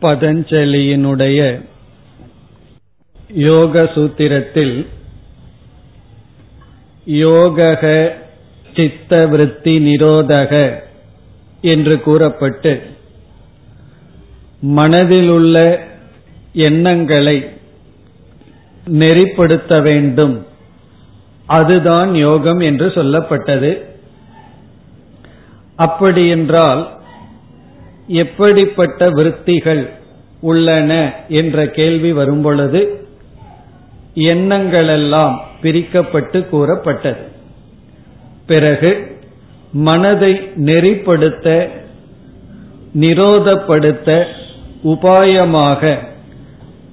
பதஞ்சலியினுடைய யோக சூத்திரத்தில் யோகக சித்தவிருத்தி நிரோதக என்று கூறப்பட்டு மனதிலுள்ள எண்ணங்களை நெறிப்படுத்த வேண்டும். அதுதான் யோகம் என்று சொல்லப்பட்டது. அப்படி என்றால் எப்படிப்பட்ட விருத்திகள் உள்ளன என்ற கேள்வி வரும்பொழுது எண்ணங்களெல்லாம் பிரிக்கப்பட்டு கூறப்பட்டது. பிறகு மனதை நெறிப்படுத்த நிரோதப்படுத்த உபாயமாக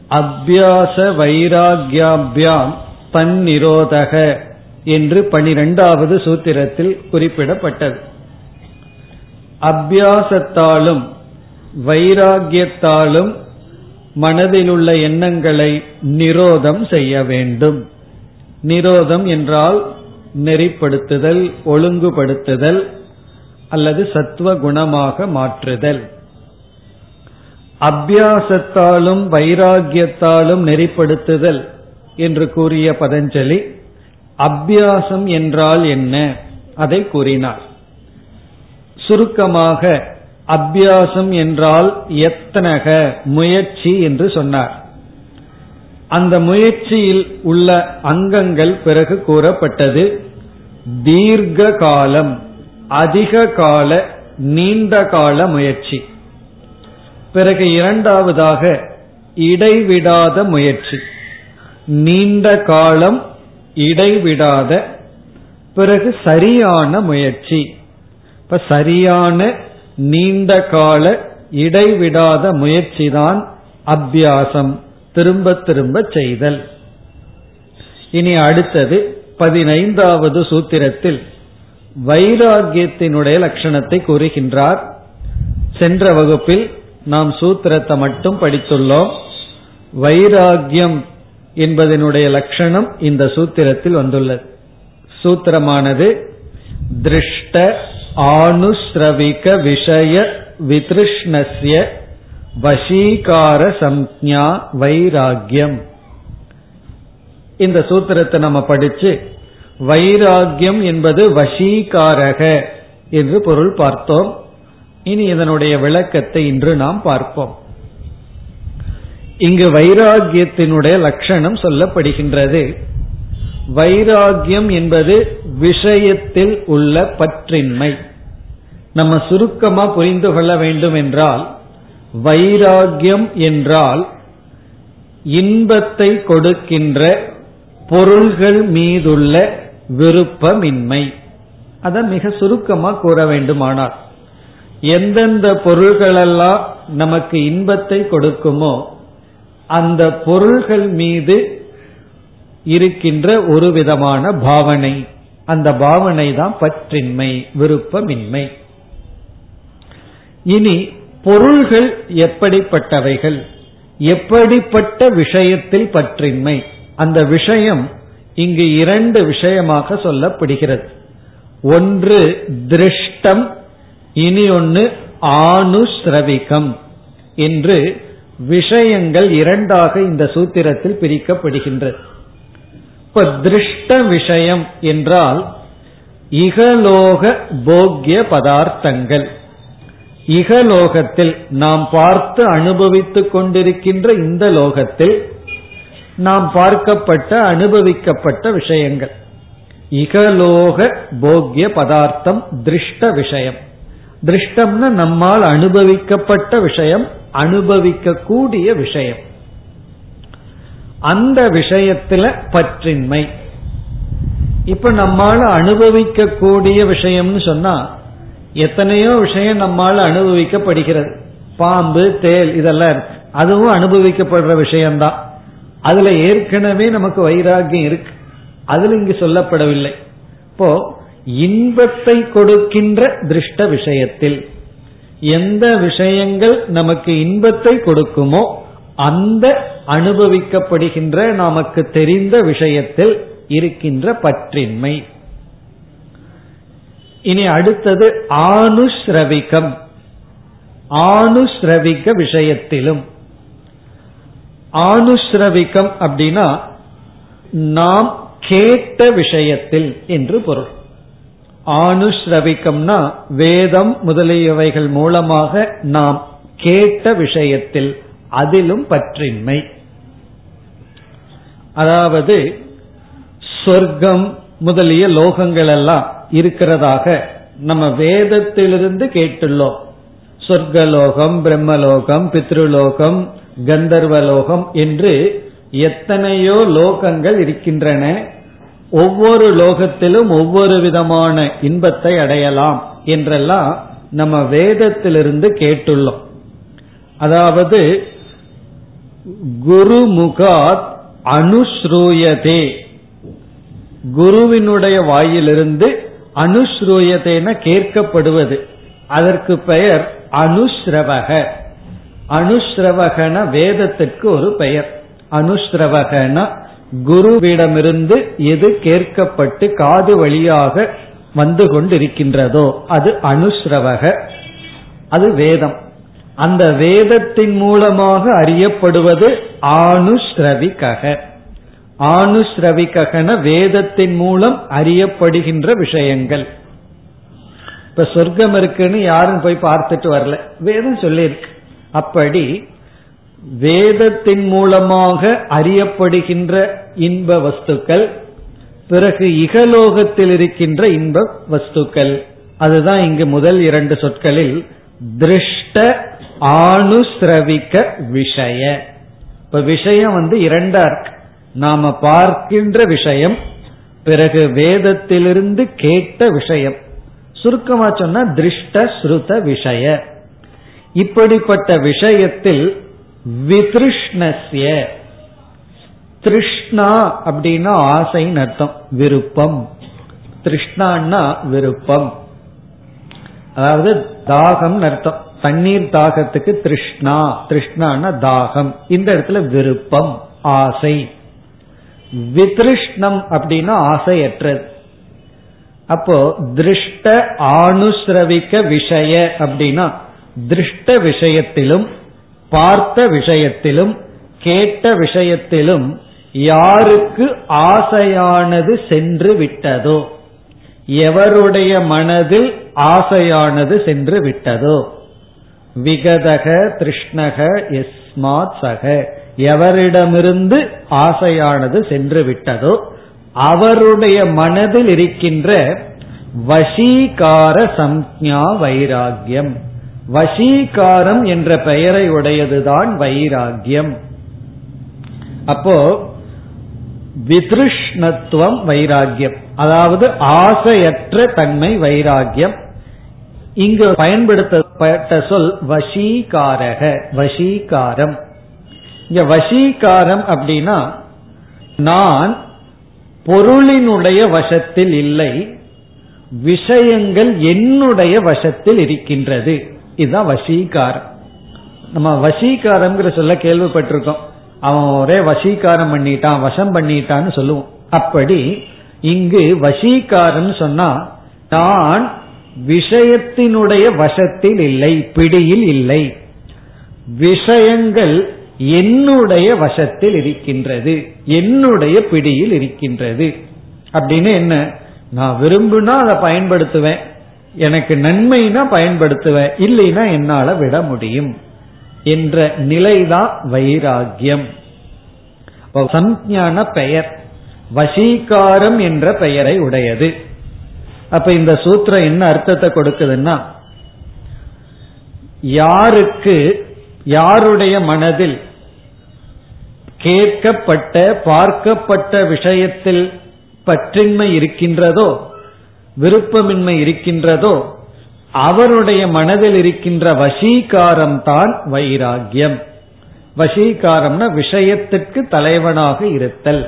அபியாச வைராகியாபியாம் தன்னிரோதக என்று பனிரெண்டாவது சூத்திரத்தில் குறிப்பிடப்பட்டது. அபியாசத்தாலும் வைராகியத்தாலும் மனதிலுள்ள எண்ணங்களை நிரோதம் செய்ய வேண்டும். நிரோதம் என்றால் நெறிப்படுத்துதல் ஒழுங்குபடுத்துதல் அல்லது சத்துவ குணமாக மாற்றுதல். அபியாசத்தாலும் வைராகியத்தாலும் நெறிப்படுத்துதல் என்று கூறிய பதஞ்சலி அபியாசம் என்றால் என்ன? அதை கூறினார். சுருக்கமாக அபியாசம் என்றால் எத்தனக முயற்சி என்று சொன்னார். அந்த முயற்சியில் உள்ள அங்கங்கள் பிறகு கூறப்பட்டது தீர்க்க காலம் அதிக கால நீண்ட கால முயற்சி. பிறகு இரண்டாவதாக இடைவிடாத முயற்சி. நீண்ட காலம் இடைவிடாத பிறகு சரியான முயற்சி. இப்ப சரியான நீண்ட கால இடைவிடாத முயற்சிதான் அபியாசம். திரும்ப திரும்ப செய்தல். இனி அடுத்தது பதினைந்தாவது சூத்திரத்தில் வைராகியத்தினுடைய லட்சணத்தை கூறுகின்றார். சென்ற வகுப்பில் நாம் சூத்திரத்தை மட்டும் படித்துள்ளோம். வைராகியம் என்பதனுடைய லட்சணம் இந்த சூத்திரத்தில் வந்துள்ளது. சூத்திரமானது திருஷ்ட ஆனுஸ்ரவிக விஷய விதிருஷ்ணஸ்ய வசீகார சம்ஞா வைராகியம். இந்த சூத்திரத்தை நம்ம படிச்சு வைராகியம் என்பது வசீகாரக என்று பொருள் பார்த்தோம். இனி இதனுடைய விளக்கத்தை இன்று நாம் பார்ப்போம். இங்கு வைராகியத்தினுடைய லட்சணம் சொல்லப்படுகின்றது. வைராகியம் என்பது விஷயத்தில் உள்ள பற்றின்மை. நம்ம சுருக்கமா புரிந்து கொள்ள வேண்டும் என்றால் வைராகியம் என்றால் இன்பத்தை கொடுக்கின்ற பொருள்கள் மீதுள்ள விருப்பமின்மை. அதை மிக சுருக்கமா கூற வேண்டுமானால் எந்தெந்த பொருள்களெல்லாம் நமக்கு இன்பத்தை கொடுக்குமோ அந்த பொருள்கள் மீது இருக்கின்ற ஒரு விதமான பாவனை. அந்த பாவனை தான் பற்றின்மை விருப்பமின்மை. இனி பொருள்கள் எப்படிப்பட்டவைகள்? எப்படிப்பட்ட விஷயத்தில் பற்றின்மை? அந்த விஷயம் இங்கு இரண்டு விஷயமாக சொல்லப்படுகிறது. ஒன்று திருஷ்டம் இனி ஒன்று ஆணுஸ்ரவிகம் என்று விஷயங்கள் இரண்டாக இந்த சூத்திரத்தில் பிரிக்கப்படுகின்றது இப்ப திருஷ்ட விஷயம் என்றால் இகலோக போக்கிய பதார்த்தங்கள். இகலோகத்தில் நாம் பார்த்து அனுபவித்துக் கொண்டிருக்கின்ற இந்த லோகத்தில் நாம் பார்க்கப்பட்ட அனுபவிக்கப்பட்ட விஷயங்கள். இகலோக போக்கிய பதார்த்தம் திருஷ்ட விஷயம் திருஷ்டம்னா நம்மால் அனுபவிக்கப்பட்ட விஷயம் அனுபவிக்கக்கூடிய விஷயம். அந்த விஷயத்துல பற்றின்மை. இப்ப நம்மால அனுபவிக்கக்கூடிய விஷயம்னு சொன்னா எத்தனையோ விஷயம் நம்மால் அனுபவிக்கப்படுகிறது. பாம்பு தேல் இதெல்லாம் இருக்கு. அதுவும் அனுபவிக்கப்படுற விஷயம்தான். அதுல ஏற்கனவே நமக்கு வைராகியம் இருக்கு. அதுல இங்கு சொல்லப்படவில்லை. இப்போ இன்பத்தை கொடுக்கின்ற திருஷ்ட விஷயத்தில் எந்த விஷயங்கள் நமக்கு இன்பத்தை கொடுக்குமோ அந்த அனுபவிக்கப்படுகின்ற நமக்கு தெரிந்த விஷயத்தில் இருக்கின்ற பற்றின்மை. இனி அடுத்தது ஆனுஸ்ரவிகம். ஆணுஸ்ரவிக விஷயத்திலும். ஆணுஸ்ரவிகம் அப்படின்னா நாம் கேட்ட விஷயத்தில் என்று பொருள். ஆணுஸ்ரவிக்கம்னா வேதம் முதலியவைகள் மூலமாக நாம் கேட்ட விஷயத்தில் அதிலும் பற்றின்மை. அதாவது சொர்க்கம் முதலிய லோகங்கள் எல்லாம் இருக்கிறதாக நம்ம வேதத்திலிருந்து கேட்டுள்ளோம். சொர்க்கலோகம் பிரம்மலோகம் பித்ருலோகம் கந்தர்வலோகம் என்று எத்தனையோ லோகங்கள் இருக்கின்றன. ஒவ்வொரு லோகத்திலும் ஒவ்வொரு விதமான இன்பத்தை அடையலாம் என்றெல்லாம் நம்ம வேதத்திலிருந்து கேட்டுள்ளோம். அதாவது குருமுகாத் அனுஸ்ரூயதே குருவினுடைய வாயிலிருந்து அனுஸ்ரூயதேன கேட்கப்படுவது. அதற்கு பெயர் அனுஸ்ரவக அனுஸ்ரவகன வேதத்திற்கு ஒரு பெயர். அனுஸ்ரவகன குருவிடமிருந்து எது கேட்கப்பட்டு காது வழியாக வந்து கொண்டிருக்கின்றதோ அது அனுஸ்ரவக அது வேதம். அந்த வேதத்தின் மூலமாக அறியப்படுவது ஆணுஸ்ரவிகக. ஆணுஸ்ரவிகன வேதத்தின் மூலம் அறியப்படுகின்ற விஷயங்கள். இப்ப சொர்க்கம் இருக்குன்னு யாரும் போய் பார்த்துட்டு வரல. வேதம் சொல்லியிருக்கு. அப்படி வேதத்தின் மூலமாக அறியப்படுகின்ற இன்ப வஸ்துக்கள் பிறகு இகலோகத்தில் இருக்கின்ற இன்ப வஸ்துக்கள். அதுதான் இங்கு முதல் இரண்டு சொற்களில் திருஷ்ட ஆணுஸ்ரவிக்க விஷய. இப்ப விஷயம் வந்து இரண்டா இருக்கு. நாம பார்க்கின்ற விஷயம் பிறகு வேதத்திலிருந்து கேட்ட விஷயம். சுருக்கமா சொன்னா திருஷ்ட ஸ்ருத விஷய. இப்படிப்பட்ட விஷயத்தில் வித்ருஷ்ணஸ்ய. திருஷ்ணா அப்படின்னா ஆசைன்னு அர்த்தம். விருப்பம். திருஷ்ணான்னா விருப்பம். அதாவது தாகம் அர்த்தம். தண்ணீர் தாகத்துக்கு திருஷ்ணா திருஷ்ணான தாகம். இந்த இடத்துல விருப்பம் ஆசை. வித்ருஷ்ணம் அப்படின்னா ஆசையற்றது. அப்போ திருஷ்ட ஆணுஸ்ரவிக்க விஷய அப்படின்னா திருஷ்ட விஷயத்திலும் பார்த்த விஷயத்திலும் கேட்ட விஷயத்திலும் யாருக்கு ஆசையானது சென்று விட்டதோ? எவருடைய மனதில் ஆசையானது சென்று விட்டதோ? விகதக திருஷ்ணக எஸ்மாத் சக. எவரிடமிருந்து ஆசையானது சென்று விட்டதோ அவருடைய மனதில் இருக்கின்ற வசீகார சம்ஞா வைராகியம் வசீகாரம் என்ற பெயரை உடையதுதான் வைராகியம் அப்போ வித்ருஷ்ணத்துவம் வைராகியம் அதாவது ஆசையற்ற தன்மை வைராகியம் இங்கு பயன்படுத்தப்பட்ட சொல் வசீகாரக வசீகாரம். இங்க வசீகாரம் அப்படின்னா நான் பொருளினுடைய வசத்தில் இல்லை விஷயங்கள் என்னுடைய வசத்தில் இருக்கின்றது. இதுதான் வசீகாரம். நம்ம வசீகாரம்ங்கிற சொல்ல கேள்விப்பட்டிருக்கோம். அவன் ஒரே வசீகாரம் பண்ணிட்டான் வசம் பண்ணிட்டான்னு சொல்லுவோம். அப்படி இங்கு வசீகாரம் சொன்னா நான் விஷயத்தினுடைய வசத்தில் இல்லை பிடியில் இல்லை. விஷயங்கள் என்னுடைய வசத்தில் இருக்கின்றது என்னுடைய பிடியில் இருக்கின்றது. அப்படின்னு என்ன? நான் விரும்புனா அதை பயன்படுத்துவேன். எனக்கு நன்மைனா பயன்படுத்துவேன். இல்லைன்னா என்னால விட முடியும் என்ற நிலைதான் வைராகியம் சம்ஞான பெயர் வசீகாரம் என்ற பெயரை உடையது. அப்ப இந்த சூத்திரம் என்ன அர்த்தத்தை கொடுக்குதுன்னா யாருக்கு யாருடைய மனதில் கேட்கப்பட்ட பார்க்கப்பட்ட விஷயத்தில் பற்றின்மை இருக்கின்றதோ விருப்பமின்மை இருக்கின்றதோ அவருடைய மனதில் இருக்கின்ற வசீகாரம் தான் வைராகியம் வசீகாரம்னா விஷயத்துக்கு தலைவனாக இருத்தல்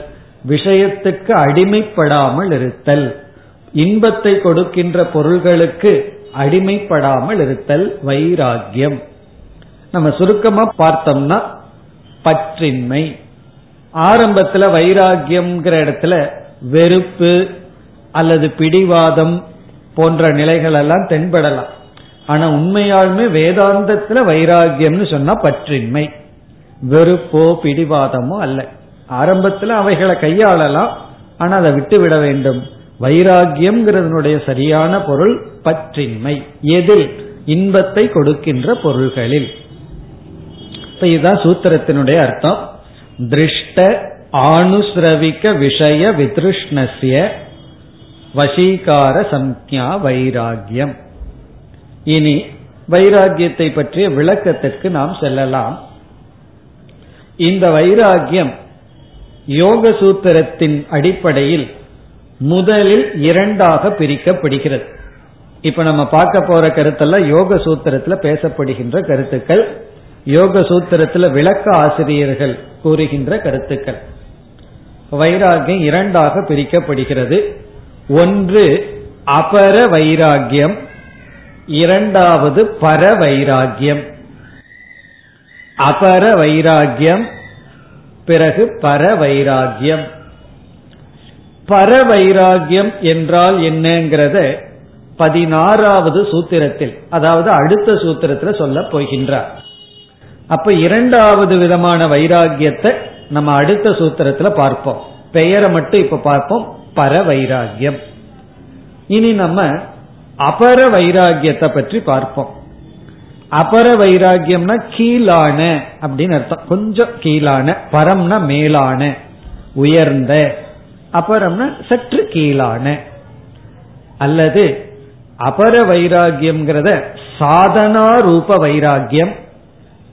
விஷயத்துக்கு அடிமைப்படாமல் இருத்தல். இன்பத்தை கொடுக்கின்ற பொருள்களுக்கு அடிமைப்படாமல் இருத்தல் வைராகியம் நம்ம சுருக்கமா பார்த்தோம்னா பற்றின்மை. ஆரம்பத்துல வைராகியம்ங்கிற இடத்துல வெறுப்பு அல்லது பிடிவாதம் போன்ற நிலைகள் எல்லாம் தென்படலாம். ஆனா உண்மையாலுமே வேதாந்தத்துல வைராகியம்னு சொன்னா பற்றின்மை. வெறுப்போ பிடிவாதமோ அல்ல. ஆரம்பத்துல அவைகளை கையாளலாம் ஆனா அதை விட்டு விட வேண்டும். வைராகியம்ங்கிறதனுடைய சரியான பொருள் பற்றின்மை. எதில்? இன்பத்தை கொடுக்கின்ற பொருள்களில். இப்ப இதுதான் சூத்திரத்தினுடைய அர்த்தம். திருஷ்ட ஆணுஸ்ரவிக்க விஷய வித்ருஷ்ணசிய வசீகார சம்யா வைராகியம் இனி வைராகியத்தை பற்றிய விளக்கத்திற்கு நாம் செல்லலாம். இந்த வைராகியம் யோக சூத்திரத்தின் அடிப்படையில் முதலில் இரண்டாக பிரிக்கப்படுகிறது. இப்ப நம்ம பார்க்க போற கருத்தெல்லாம் யோக சூத்திரத்துல பேசப்படுகின்ற கருத்துக்கள் யோக சூத்திரத்துல விளக்க ஆசிரியர்கள் கூறுகின்ற கருத்துக்கள். வைராகியம் இரண்டாக பிரிக்கப்படுகிறது. ஒன்று அபர வைராகியம் இரண்டாவது பர வைராகியம் அபர வைராகியம் பிறகு பர வைராகியம் பரவைராகியம் என்றால் என்னங்கிறத பதினாறாவது சூத்திரத்தில் அதாவது அடுத்த சூத்திரத்தில் சொல்ல போகின்றார். அப்ப இரண்டாவது விதமான வைராகியத்தை நம்ம அடுத்த சூத்திரத்துல பார்ப்போம். பெயரை மட்டும் இப்ப பார்ப்போம். பர வைராகியம் இனி நம்ம அபர வைராகியத்தை பற்றி பார்ப்போம். அபர வைராகியம்னா கீழான அப்படின்னு அர்த்தம். கொஞ்சம் கீழான பரம்னா மேலான உயர்ந்த அபரம்னா சற்று கீழான. அல்லது அபர வைராகியம்ங்கிறத சாதனா ரூப வைராகியம்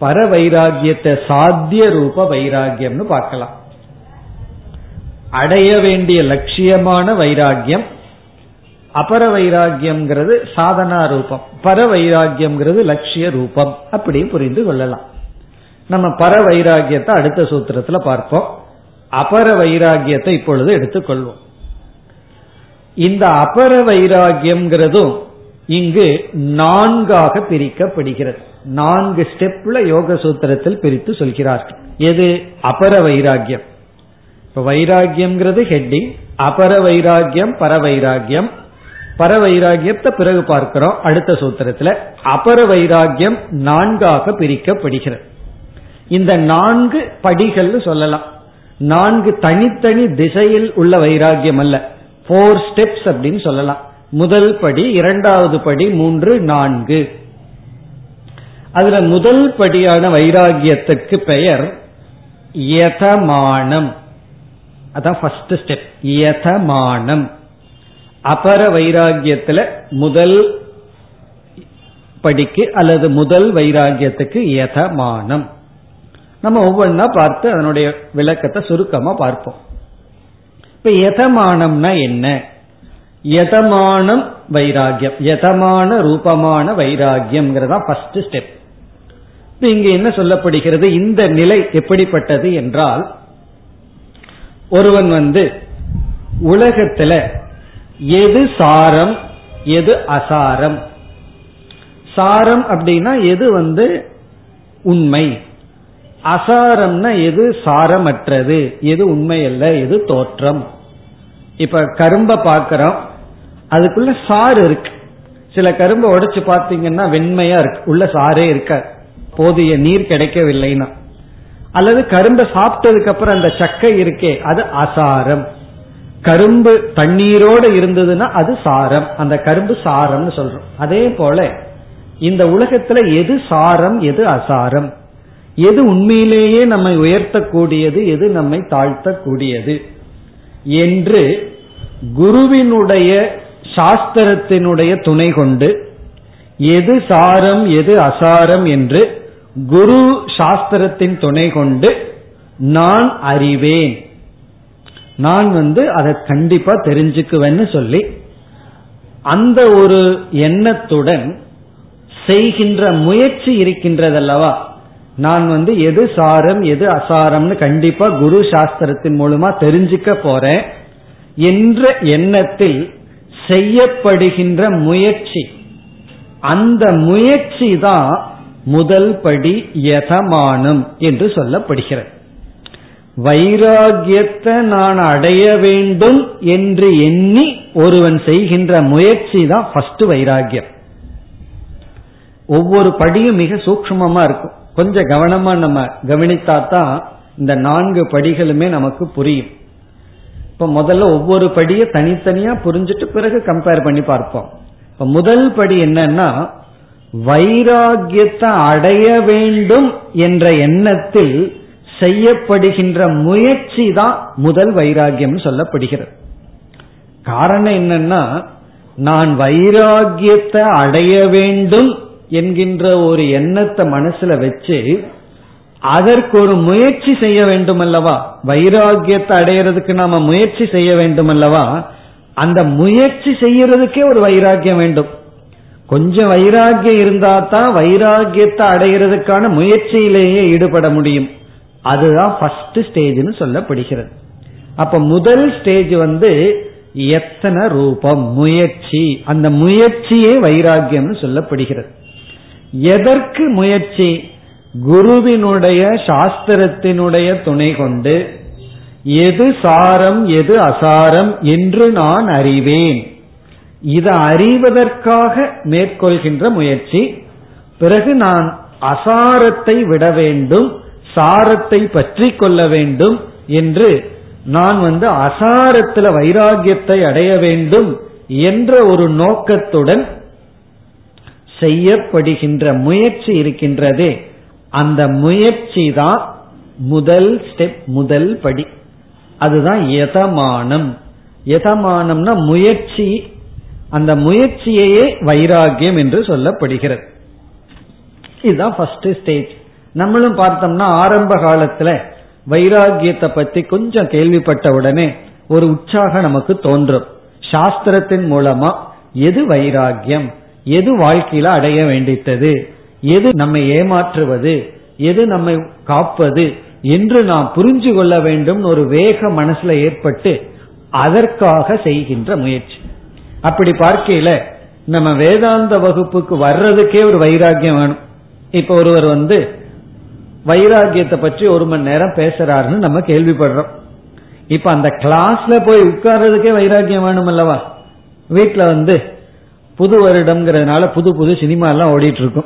பர வைராகியத்தை சாத்திய ரூப வைராகியம்னு பார்க்கலாம். அடைய வேண்டிய லட்சியமான வைராகியம் அபர வைராகியம்ங்கிறது சாதனா ரூபம் பர வைராகியம்ங்கிறது லட்சிய ரூபம் அப்படியும் புரிந்து கொள்ளலாம். நம்ம பர வைராகியத்தை அடுத்த சூத்திரத்துல பார்ப்போம். அபர வைராகியத்தை இப்பொழுது எடுத்துக்கொள்வோம். இந்த அபர வைராகியம்ங்கிறதும் இங்கு நான்காக பிரிக்கப்படுகிறது. நான்கு ஸ்டெப்ல யோக சூத்திரத்தில் பிரித்து சொல்கிறார்கள். எது? அபர வைராகியம். இப்ப வைராகியம்ங்கிறது ஹெட்டிங் அபர வைராகியம் பர வைராகியம் பர வைராகியத்தை பிறகு பார்க்கிறோம் அடுத்த சூத்திரத்துல. அபர வைராகியம் நான்காக பிரிக்கப்படுகிறது. இந்த நான்கு படிகள் சொல்லலாம். நான்கு தனித்தனி திசையில் உள்ள வைராகியம் அல்ல போர் ஸ்டெப்ஸ் அப்படின்னு சொல்லலாம். முதல் படி இரண்டாவது படி மூன்று நான்கு. அதுல முதல் படியான வைராகியத்துக்கு பெயர் யதமானம். அதான் ஃபர்ஸ்ட் ஸ்டெப் யதமானம். அபர வைராகியத்துல முதல் படிக்கு அல்லது முதல் வைராகியத்துக்கு யதமானம். நம்ம ஒவ்வொன்றா பார்த்து அதனுடைய விளக்கத்தை சுருக்கமா பார்ப்போம். இப்ப யதமானம்னா என்ன? யதமானம் வைராகியம். யதமான ரூபமான வைராகியம்ங்கிறதா ஃபர்ஸ்ட் ஸ்டெப் இங்க என்ன சொல்லப்படுகிறது? இந்த நிலை எப்படிப்பட்டது என்றால் ஒருவன் வந்து உலகத்துல எது சாரம் எது அசாரம்? சாரம் அப்படின்னா எது வந்து உண்மை? அசாரம்னா எது சாரமற்றது எது உண்மை அல்ல எது தோற்றம். இப்ப கரும்ப பாக்கிறோம் அதுக்குள்ள சாறு இருக்கு. சில கரும்பை உடைச்சு பார்த்தீங்கன்னா வெண்மையா இருக்கு உள்ள சாரே இருக்க போதிய நீர் கிடைக்கவில்லைன்னா. அல்லது கரும்பை சாப்பிட்டதுக்கு அப்புறம் அந்த சக்கை இருக்கே அது அசாரம். கரும்பு தண்ணீரோடு இருந்ததுன்னா அது சாரம். அந்த கரும்பு சாரம்னு சொல்றோம். அதே போல இந்த உலகத்துல எது சாரம் எது அசாரம்? எது உண்மையிலேயே நம்மை உயர்த்தக்கூடியது எது நம்மை தாழ்த்தக்கூடியது? என்று குருவினுடைய சாஸ்திரத்தினுடைய துணை கொண்டு எது சாரம் எது அசாரம் என்று குரு சாஸ்திரத்தின் துணை கொண்டு நான் அறிவேன். நான் வந்து அதை கண்டிப்பா தெரிஞ்சுக்குவேன்னு சொல்லி அந்த ஒரு எண்ணத்துடன் செய்கின்ற முயற்சி இருக்கின்றதல்லவா? நான் வந்து எது சாரம் எது அசாரம்னு கண்டிப்பா குரு சாஸ்திரத்தின் மூலமா தெரிஞ்சுக்க போறேன். என்ற எண்ணத்தில் செய்யப்படுகின்ற முயற்சி. அந்த முயற்சி தான் முதல் படி யதமானம் என்று சொல்லப்படுகிறது. வைராகியத்தை நான் அடைய வேண்டும் என்று எண்ணி ஒருவன் செய்கின்ற முயற்சி தான் ஃபர்ஸ்ட் வைராகியம். ஒவ்வொரு படியும் மிக சூக்மமா இருக்கும். கொஞ்சம் கவனமா நம்ம கவனித்தா தான் இந்த நான்கு படிகளுமே நமக்கு புரியும். இப்ப முதல்ல ஒவ்வொரு படியை தனித்தனியா புரிஞ்சுட்டு பிறகு கம்பேர் பண்ணி பார்ப்போம். இப்ப முதல் படி என்னன்னா வைராகியத்தை அடைய வேண்டும் என்ற எண்ணத்தில் செய்யப்படுகின்ற முயற்சி தான் முதல் வைராகியம் சொல்லப்படுகிறது. காரணம் என்னன்னா நான் வைராகியத்தை அடைய வேண்டும் என்கின்ற ஒரு எண்ணத்தை மனசுல வச்சு அதற்கு ஒரு முயற்சி செய்ய வேண்டும் அல்லவா வைராகியத்தை அடையிறதுக்கு நாம முயற்சி செய்ய வேண்டும் அல்லவா அந்த முயற்சி செய்யறதுக்கே ஒரு வைராகியம் வேண்டும். கொஞ்சம் வைராகியம் இருந்தா தான் வைராகியத்தை அடைகிறதுக்கான முயற்சியிலேயே ஈடுபட முடியும். அதுதான் ஃபர்ஸ்ட் ஸ்டேஜ்னு சொல்லப்படுகிறது. அப்ப முதல் ஸ்டேஜ் வந்து எத்தனை ரூபம்? முயற்சி. அந்த முயற்சியே வைராகியம்னு சொல்லப்படுகிறது. எதற்கு முயற்சி? குருவினுடைய சாஸ்திரத்தினுடைய துணை கொண்டு எது சாரம் எது அசாரம் என்று நான் அறிவேன். இதை அறிவதற்காக மேற்கொள்கின்ற முயற்சி. பிறகு நான் அசாரத்தை விட வேண்டும் சாரத்தை பற்றி கொள்ள வேண்டும் என்று நான் வந்து அசாரத்தில் வைராகியத்தை அடைய வேண்டும் என்ற ஒரு நோக்கத்துடன் செய்யப்படுகின்ற முயற்சி இருக்கின்றதே. அந்த முயற்சி தான் முதல் ஸ்டெப் முதல் படி. அதுதான் யதமானம். யதமானம்னா முயற்சி. அந்த முயற்சியையே வைராகியம் என்று சொல்லப்படுகிறது. இதுதான் ஃபர்ஸ்ட் ஸ்டேஜ் நம்மளும் பார்த்தோம்னா ஆரம்ப காலத்துல வைராகியத்தை பத்தி கொஞ்சம் கேள்விப்பட்ட உடனே ஒரு உற்சாகம் நமக்கு தோன்றும். சாஸ்திரத்தின் மூலமா எது வைராகியம் எது வாழ்க்கையில அடைய வேண்டித்தது? எது நம்மை ஏமாற்றுவது? எது நம்மை காப்பது? என்று நாம் புரிஞ்சு கொள்ள வேண்டும் ஒரு வேக மனசுல ஏற்பட்டு அதற்காக செய்கின்ற முயற்சி. அப்படி பார்க்கையில நம்ம வேதாந்த வகுப்புக்கு வர்றதுக்கே ஒரு வைராக்கியம் வேணும். இப்ப ஒருவர் வந்து வைராகியத்தை பற்றி ஒரு மணி நேரம் பேசுறாருன்னு நம்ம கேள்விப்படுறோம். இப்ப அந்த கிளாஸ்ல போய் உட்கார்றதுக்கே வைராக்கியம் வேணும் அல்லவா? வீட்டுல வந்து புது வருடம்ங்கிறதுனால புது புது சினிமா எல்லாம் ஓடிட்டு இருக்கும்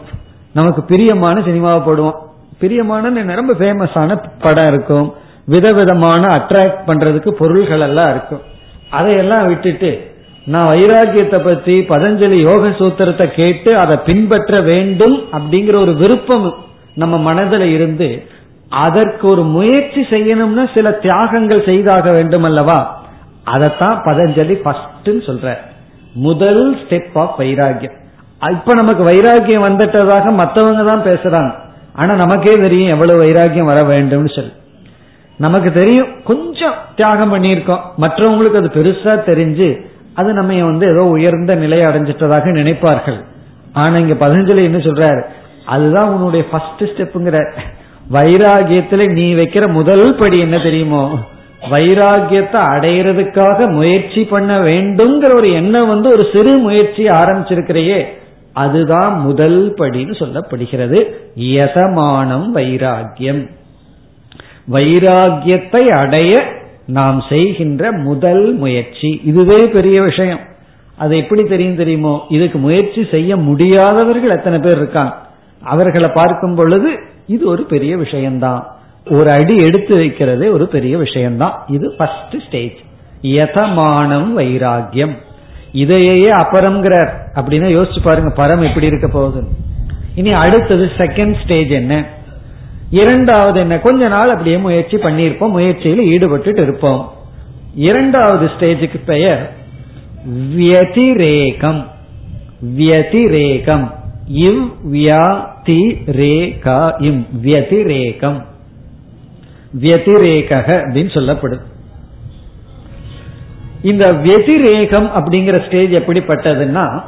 நமக்கு பிரியமான சினிமாவை போடுவோம். பிரியமான ரொம்ப ஃபேமஸான படம் இருக்கும். விதவிதமான அட்ராக்ட் பண்றதுக்கு பொருள்கள் எல்லாம் இருக்கும். அதையெல்லாம் விட்டுட்டு நான் வைராக்கியத்தை பத்தி பதஞ்சலி யோக சூத்திரத்தை கேட்டு அதை பின்பற்ற வேண்டும் அப்படிங்கிற ஒரு விருப்பம் நம்ம மனதில் இருந்து அதற்கு ஒரு முயற்சி செய்யணும்னா சில தியாகங்கள் செய்தாக வேண்டும் அல்லவா அதைத்தான் பதஞ்சலி ஃபர்ஸ்ட்னு சொல்ற முதல் ஸ்டெப் ஆஃப் வைராகியம் இப்ப நமக்கு வைராகியம் வந்துட்டதாக மற்றவங்க தான் பேசுறாங்க. ஆனா நமக்கே தெரியும் எவ்வளவு வைராகியம் வர வேண்டும்னு சொல்லி. நமக்கு தெரியும் கொஞ்சம் தியாகம் பண்ணியிருக்கோம். மற்றவங்களுக்கு அது பெருசா தெரிஞ்சு அது நம்ம வந்து ஏதோ உயர்ந்த நிலை அடைஞ்சிட்டதாக நினைப்பார்கள். ஆனா இங்க பதஞ்சலி என்ன சொல்றாரு? அதுதான் உன்னுடைய ஃபர்ஸ்ட் ஸ்டெப்புங்கிற வைராகியத்துல நீ வைக்கிற முதல் படி என்ன தெரியுமோ? வைராகியத்தை அடையிறதுக்காக முயற்சி பண்ண வேண்டும்ங்கிற ஒரு எண்ணம் வந்து ஒரு சிறு முயற்சி ஆரம்பிச்சிருக்கிறையே அதுதான் முதல் படின்னு சொல்லப்படுகிறது. யசமானம் வைராகியம் வைராகியத்தை அடைய நாம் செய்கின்ற முதல் முயற்சி. இதுவே பெரிய விஷயம். அது எப்படி தெரியும் தெரியுமோ? இதுக்கு முயற்சி செய்ய முடியாதவர்கள் எத்தனை பேர் இருக்காங்க? அவர்களை பார்க்கும் பொழுது இது ஒரு பெரிய விஷயம்தான். ஒரு அடி எடுத்து வைக்கிறதே ஒரு பெரிய விஷயம்தான். இது ஃபர்ஸ்ட் ஸ்டேஜ் யதமானம் வைராகியம். இதையே அபரம்ங்கிறார். அப்படின்னா யோசிச்சு பாருங்க பரம் எப்படி இருக்க போகுது? இனி அடுத்தது செகண்ட் ஸ்டேஜ் என்ன? இரண்டாவது என்ன? கொஞ்ச நாள் அப்படியே முயற்சி பண்ணியிருப்போம். முயற்சியில் ஈடுபட்டு இருப்போம். இரண்டாவது ஸ்டேஜுக்கு பெயர் வியதிரேகம். வியதிரேகம். இவ் வியாதி ரேகா இம் வியதிரேகம். வியதிரேக அப்படின்னு சொல்லப்படுது இந்த வெதிரேகம் அப்படிங்கிற ஸ்டேஜ் எப்படிப்பட்டதுன்னா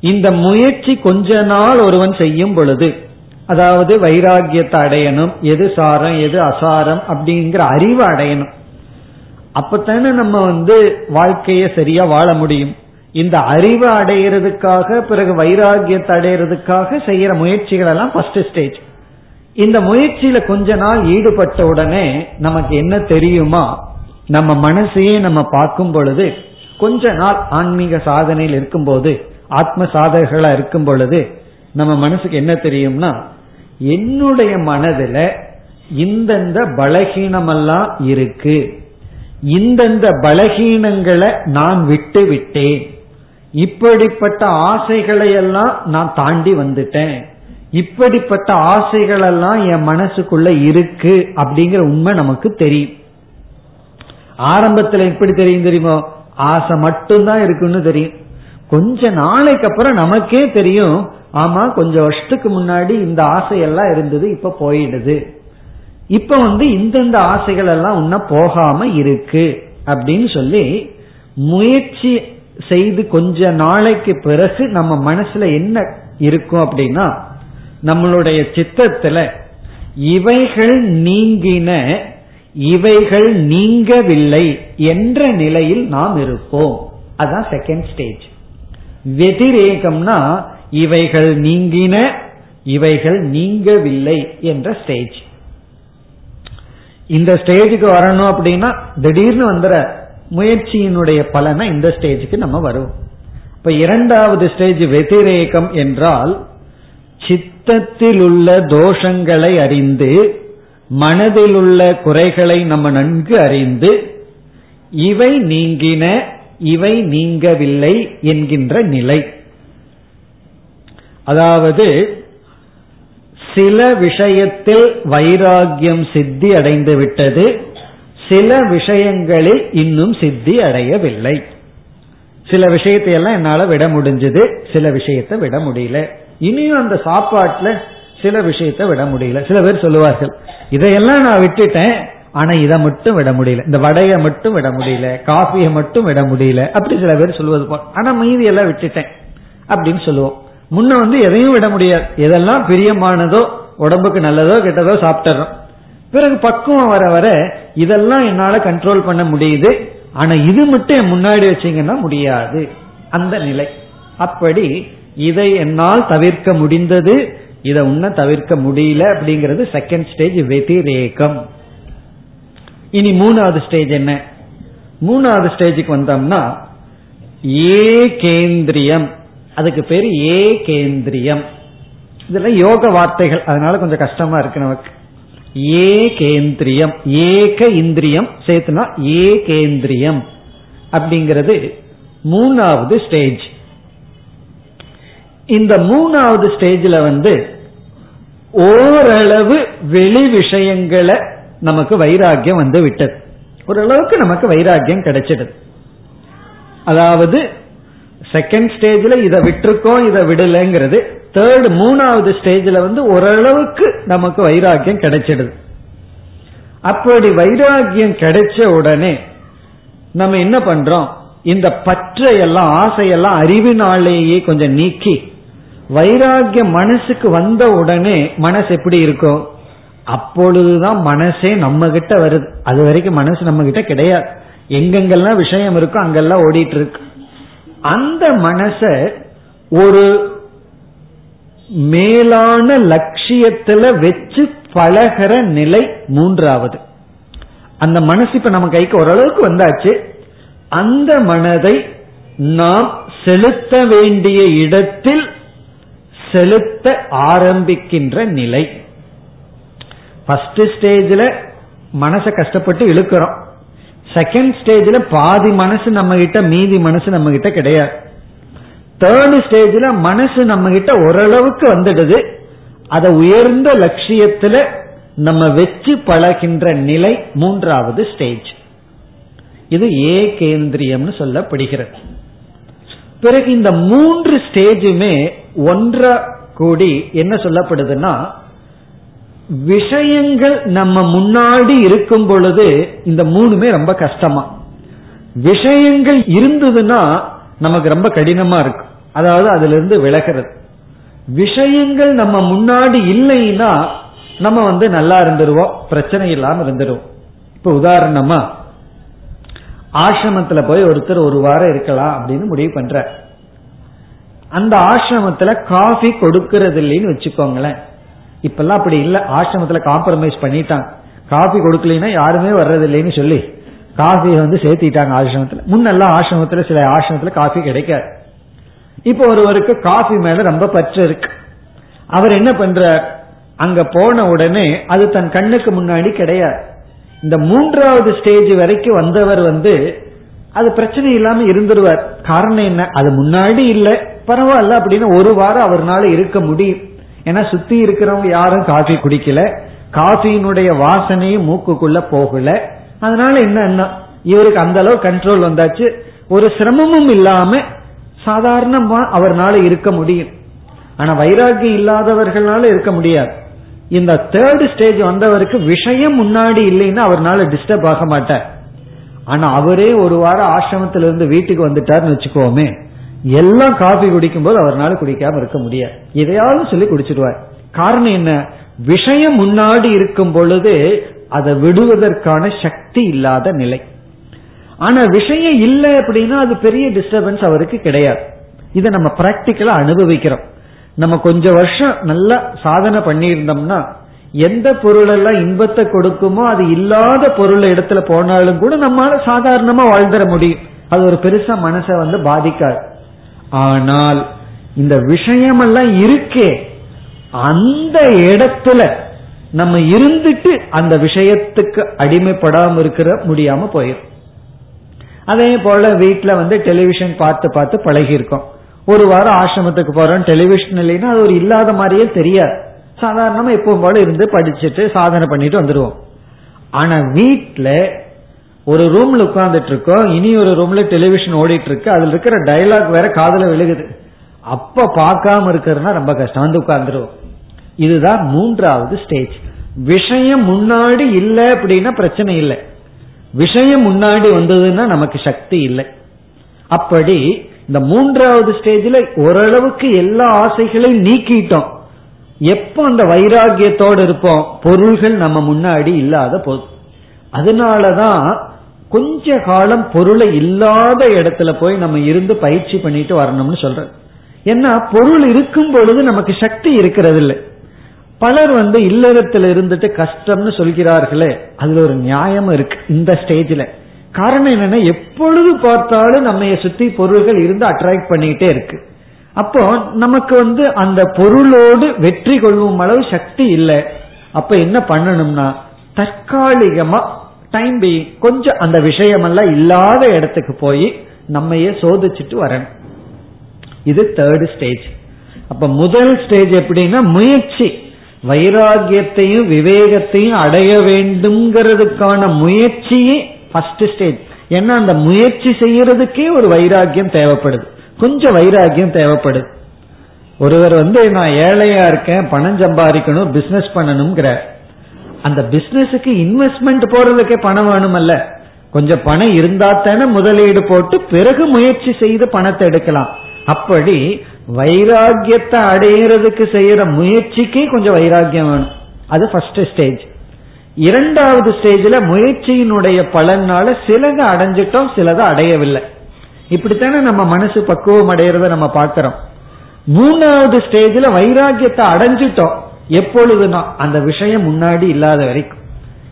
இந்த முயற்சி கொஞ்ச நாள் ஒருவன் செய்யும் பொழுது அதாவது வைராகியத்தை அடையணும் எது சாரம் எது அசாரம் அப்படிங்கிற அறிவு அடையணும். அப்பத்தானே நம்ம வந்து வாழ்க்கையை சரியா வாழ முடியும். இந்த அறிவு அடையிறதுக்காக பிறகு வைராகியத்தை அடையிறதுக்காக செய்யற முயற்சிகள் எல்லாம் ஃபர்ஸ்ட் ஸ்டேஜ் இந்த முயற்சியில கொஞ்ச நாள் ஈடுபட்ட உடனே நமக்கு என்ன தெரியுமா? நம்ம மனசையே நம்ம பார்க்கும் பொழுது கொஞ்ச நாள் ஆன்மீக சாதனையில் இருக்கும்போது ஆத்ம சாதகர்களா இருக்கும் பொழுது நம்ம மனசுக்கு என்ன தெரியும்னா என்னுடைய மனதுல இந்தந்த பலகீனமெல்லாம் இருக்கு. இந்தந்த பலகீனங்களை நான் விட்டு விட்டேன். இப்படிப்பட்ட ஆசைகளை எல்லாம் நான் தாண்டி வந்துட்டேன். இப்படிப்பட்ட ஆசைகள் எல்லாம் என் மனசுக்குள்ள இருக்கு அப்படிங்கிற உண்மை நமக்கு தெரியும். ஆரம்பத்துல எப்படி தெரியும் தெரியுமோ? ஆசை மட்டும்தான் இருக்குன்னு தெரியும். கொஞ்ச நாளைக்கு அப்புறம் நமக்கே தெரியும் ஆமா கொஞ்சம் வருஷத்துக்கு முன்னாடி இந்த ஆசையெல்லாம் இருந்தது இப்ப போயிடுது. இப்ப வந்து இந்தந்த ஆசைகள் எல்லாம் உன்ன போகாம இருக்கு அப்படின்னு சொல்லி முயற்சி செய்து கொஞ்ச நாளைக்கு பிறகு நம்ம மனசுல என்ன இருக்கும் அப்படின்னா நம்மளுடைய சித்தத்துல இவைகள் நீங்கின இவைகள் நீங்கவில்லை என்ற நிலையில் நாம் இருப்போம். அதான் செகண்ட் ஸ்டேஜ் வெதிரேகம்னா இவைகள் நீங்கின இவைகள் நீங்கவில்லை என்ற ஸ்டேஜ் இந்த ஸ்டேஜுக்கு வரணும் அப்படின்னா திடீர்னு வந்துற முயற்சியினுடைய பலனை இந்த ஸ்டேஜுக்கு நம்ம வருவோம் இப்ப இரண்டாவது ஸ்டேஜ் வெதிரேகம் என்றால் சித் சித்தத்தில் உள்ள தோஷங்களை அறிந்து மனதில் உள்ள குறைகளை நம்ம நன்கு அறிந்து இவை நீங்கின இவை நீங்கவில்லை என்கின்ற நிலை. அதாவது சில விஷயத்தில் வைராகியம் சித்தி அடைந்து விட்டது சில விஷயங்களில் இன்னும் சித்தி அடையவில்லை. சில விஷயத்தை எல்லாம் என்னால விட முடிஞ்சது சில விஷயத்தை விட முடியல. இனியும் அந்த சாப்பாட்டுல சில விஷயத்தை விட முடியல. சில பேர் சொல்லுவார்கள் இதையெல்லாம் நான் விட்டுட்டேன் ஆனா இதை மட்டும் விட முடியல. இந்த வடையை மட்டும் விட முடியல. காஃபியை மட்டும் விட முடியல. அப்படி சில பேர் சொல்லுவது போல் ஆனா மீதி எல்லாம் விட்டுட்டேன் அப்படின்னு சொல்லுவோம். முன்ன வந்து எதையும் விட முடியாது. எதெல்லாம் பிரியமானதோ உடம்புக்கு நல்லதோ கெட்டதோ சாப்பிட்டுறோம். பிறகு பக்குவம் வர வர இதெல்லாம் என்னால கண்ட்ரோல் பண்ண முடியுது. ஆனா இது மட்டும் என் முன்னாடி வச்சீங்கன்னா முடியாது. அந்த நிலை. அப்படி இதை என்னால் தவிர்க்க முடிந்தது இதை உன்ன தவிர்க்க முடியல அப்படிங்கிறது செகண்ட் ஸ்டேஜ் வெதிரேகம் இனி மூணாவது ஸ்டேஜ் என்ன? மூணாவது ஸ்டேஜுக்கு வந்தோம்னா ஏ கேந்திரியம் அதுக்கு பேரு ஏ கேந்திரியம் இதெல்லாம் யோக வார்த்தைகள். அதனால கொஞ்சம் கஷ்டமா இருக்கு நமக்கு. ஏ கேந்திரியம் ஏக இந்திரியம் சேர்த்துனா ஏ கேந்திரியம் அப்படிங்கிறது மூணாவது ஸ்டேஜ் இந்த மூணாவது ஸ்டேஜில் வந்து ஓரளவு வெளி விஷயங்களை நமக்கு வைராக்கியம் வந்து விட்டது. ஓரளவுக்கு நமக்கு வைராக்கியம் கிடைச்சிடுது அதாவது செகண்ட் ஸ்டேஜில் இதை விட்டுருக்கோம் இதை விடலைங்கிறது தேர்ட் மூணாவது ஸ்டேஜில் வந்து ஓரளவுக்கு நமக்கு வைராக்கியம் கிடைச்சிடுது. அப்படி வைராக்கியம் கிடைச்ச உடனே நம்ம என்ன பண்றோம்? இந்த பற்றையெல்லாம் ஆசையெல்லாம் அறிவினாலேயே கொஞ்சம் நீக்கி வைராகியம் மனசுக்கு வந்த உடனே மனசு எப்படி இருக்கும்? அப்பொழுதுதான் மனசே நம்ம கிட்ட வருது. அது வரைக்கும் மனசு நம்ம கிட்ட கிடையாது. எங்கெங்கெல்லாம் விஷயம் இருக்கோ அங்கெல்லாம் ஓடிட்டு இருக்கு அந்த மனச ஒரு மேலான லட்சியத்துல வச்சு பழகிற நிலை மூன்றாவது. அந்த மனசு இப்ப நம்ம கைக்கு ஓரளவுக்கு வந்தாச்சு. அந்த மனதை நாம் செலுத்த வேண்டிய இடத்தில் செலுத்த ஆரம்பிக்கின்ற நிலை. ஃபர்ஸ்ட் ஸ்டேஜில் மனசை கஷ்டப்பட்டு இழுக்கிறோம். செகண்ட் ஸ்டேஜில் பாதி மனசு நம்ம கிட்ட மீதி மனசு நம்ம கிட்ட கிடையாது தேர்டு ஸ்டேஜில் மனசு நம்ம கிட்ட ஓரளவுக்கு வந்துடுது. அதை உயர்ந்த லட்சியத்துல நம்ம வச்சு பழகின்ற நிலை மூன்றாவது ஸ்டேஜ் இது ஏ கேந்திரியம்னு சொல்லப்படுகிறது. பிறகு இந்த மூன்று ஸ்டேஜுமே ஒன்றா கூடி என்ன சொல்லப்படுதுன்னா விஷயங்கள் நம்ம முன்னாடி இருக்கும் பொழுது இந்த மூணுமே ரொம்ப கஷ்டமா. விஷயங்கள் இருந்ததுன்னா நமக்கு ரொம்ப கடினமா இருக்கும் அதாவது அதுல இருந்து விலகிறது. விஷயங்கள் நம்ம முன்னாடி இல்லைன்னா நம்ம வந்து நல்லா இருந்துருவோம் பிரச்சனை இல்லாம இருந்துருவோம். இப்ப உதாரணமா ஆசிரமத்துல போய் ஒருத்தர் ஒரு வாரம் இருக்கலாம் அப்படின்னு முடிவு பண்ற. அந்த ஆசிரமத்துல காஃபி கொடுக்கறது இல்லைன்னு வச்சுக்கோங்களேன். இப்பெல்லாம் அப்படி இல்ல. ஆசிரமத்துல காம்ப்ரமைஸ் பண்ணிட்டான். காஃபி கொடுக்கலைன்னா யாருமே வர்றது இல்லைன்னு சொல்லி காஃபியை வந்து சேர்த்திட்டாங்க ஆசிரமத்துல. முன்னெல்லாம் ஆசிரமத்துல சில ஆசிரமத்துல காஃபி கிடைக்காது. இப்போ ஒருவருக்கு காஃபி மேல ரொம்ப பற்று இருக்கு. அவர் என்ன பண்றார்? அங்க போன உடனே அது தன் கண்ணுக்கு முன்னாடி கிடையாது. இந்த மூன்றாவது ஸ்டேஜ் வரைக்கும் வந்தவர் வந்து அது பிரச்சனை இல்லாம இருந்துருவார். காரணம் என்ன? அது முன்னாடி இல்ல. பரவாயில்ல அப்படின்னு ஒரு வாரம் அவர்னால இருக்க முடியும். ஏன்னா சுத்தி இருக்கிறவங்க யாரும் காஃபி குடிக்கல. காஃபியினுடைய வாசனையும் மூக்குக்குள்ள போகல. அதனால என்ன இவருக்கு அந்த அளவு கண்ட்ரோல் வந்தாச்சு. ஒரு சிரமமும் இல்லாம சாதாரணமா அவர்னால இருக்க முடியும். ஆனா வைராகியம் இல்லாதவர்களால இருக்க முடியாது. இந்த தேர்ட் ஸ்டேஜ் வந்தவருக்கு விஷயம் முன்னாடி இல்லைன்னா அவர்னால டிஸ்டர்ப் ஆக மாட்டார். ஆனா அவரே ஒரு வாரம் ஆசிரமத்திலிருந்து இருந்து வீட்டுக்கு வந்துட்டாருன்னு வச்சுக்கோமே எல்லாம் காஃபி குடிக்கும் போது அவர்னால குடிக்காம இருக்க முடியாது. எதையாவது சொல்லி குடிச்சிடுவார். காரணம் என்ன? விஷயம் முன்னாடி இருக்கும் பொழுது அதை விடுவதற்கான சக்தி இல்லாத நிலை. ஆனா விஷயம் இல்லை அப்படின்னா அது பெரிய டிஸ்டர்பன்ஸ் அவருக்கு கிடையாது. இதை நம்ம பிராக்டிக்கலா அனுபவிக்கிறோம். நம்ம கொஞ்சம் வருஷம் நல்லா சாதனை பண்ணியிருந்தோம்னா எந்த பொருள் எல்லாம் இன்பத்தை கொடுக்குமோ அது இல்லாத பொருள் இடத்துல போனாலும் கூட நம்மளால சாதாரணமா வாழ்ந்துட முடியும். அது ஒரு பெருசா மனசை வந்து பாதிக்காது. ஆனால் இந்த விஷயமெல்லாம் இருக்கே. அந்த இடத்துல நம்ம இருந்துட்டு அந்த விஷயத்துக்கு அடிமைப்படாம இருக்கிற முடியாம போயிடும் அதே போல வீட்டுல வந்து டெலிவிஷன் பார்த்து பார்த்து பழகி இருக்கோம் ஒரு வாரம் ஆசிரமத்துக்கு போறோம். டெலிவிஷன் இல்லைன்னா அது ஒரு இல்லாத மாதிரியே தெரியாது. சாதாரணமா எப்பவும் போல இருந்து படிச்சுட்டு சாதனை பண்ணிட்டு வந்துடுவோம் ஆனா வீட்டுல ஒரு ரூம்ல உட்கார்ந்துட்டு இருக்கோம் இனி ஒரு ரூம்ல டெலிவிஷன் ஓடிட்டு இருக்கு அதுல இருக்கிற டைலாக் வேற காதல விழுகுது. அப்ப பார்க்காம இருக்கிறதுனா ரொம்ப கஷ்டம். வந்து உட்கார்ந்துருவோம். இதுதான் மூன்றாவது ஸ்டேஜ் விஷயம் முன்னாடி இல்லை அப்படின்னா பிரச்சனை இல்லை. விஷயம் முன்னாடி வந்ததுன்னா நமக்கு சக்தி இல்லை. அப்படி இந்த மூன்றாவது ஸ்டேஜில் ஓரளவுக்கு எல்லா ஆசைகளையும் நீக்கிட்டோம். எப்போ அந்த வைராகியத்தோடு இருப்போம்? பொருள்கள் நம்ம முன்னாடி இல்லாத போது. அதனாலதான் கொஞ்ச காலம் பொருளை இல்லாத இடத்துல போய் நம்ம இருந்து பயிற்சி பண்ணிட்டு வரணும்னு சொல்ற ஏன்னா பொருள் இருக்கும் பொழுது நமக்கு சக்தி இருக்கிறது இல்லை பலர் வந்து இல்லறத்துல இருந்துட்டு கஷ்டம்னு சொல்கிறார்களே அதுல ஒரு நியாயம் இருக்கு இந்த ஸ்டேஜில் காரணம் என்னன்னா எப்பொழுது பார்த்தாலும் நம்ம சுத்தி பொருள்கள் இருந்து அட்ராக்ட் பண்ணிக்கிட்டே இருக்கு. அப்போ நமக்கு வந்து அந்த பொருளோடு வெற்றி கொள்ளும் அளவு சக்தி இல்லை. அப்ப என்ன பண்ணணும்னா தற்காலிகமா டைம் பி கொஞ்சம் அந்த விஷயமெல்லாம் இல்லாத இடத்துக்கு போய் நம்மையே சோதிச்சுட்டு வரணும். இது தேர்ட் ஸ்டேஜ் அப்ப முதல் ஸ்டேஜ் எப்படின்னா முயற்சி. வைராகியத்தையும் விவேகத்தையும் அடைய வேண்டும்ங்கிறதுக்கான முயற்சியே ஃபர்ஸ்ட் ஸ்டேஜ் ஏன்னா அந்த முயற்சி செய்யறதுக்கே ஒரு வைராகியம் தேவைப்படுது. கொஞ்சம் வைராகியம் தேவைப்படுது. ஒருவர் வந்து நான் ஏழையா இருக்கேன் பணம் சம்பாதிக்கணும் பிசினஸ் பண்ணணுங்கிற அந்த பிசினஸுக்கு இன்வெஸ்ட்மெண்ட் போறதுக்கே பணம் வேணுமல்ல. கொஞ்சம் பணம் இருந்தா தானே முதலீடு போட்டு பிறகு முயற்சி செய்து பணத்தை எடுக்கலாம். அப்படி வைராகியத்தை அடையிறதுக்கு செய்யற முயற்சிக்கே கொஞ்சம் வைராகியம் வேணும். அது ஃபர்ஸ்ட் ஸ்டேஜ் இரண்டாவது ஸ்டேஜில் முயற்சியினுடைய பலனால சிலதை அடைஞ்சிட்டோம் சிலதை அடையவில்லை. இப்படித்தானே நம்ம மனசு பக்குவம் அடையிறத நம்ம பார்க்கிறோம். மூணாவது ஸ்டேஜில் வைராகியத்தை அடைஞ்சிட்டோம். எப்பொழுதுனா அந்த விஷயம் முன்னாடி இல்லாத வரைக்கும்.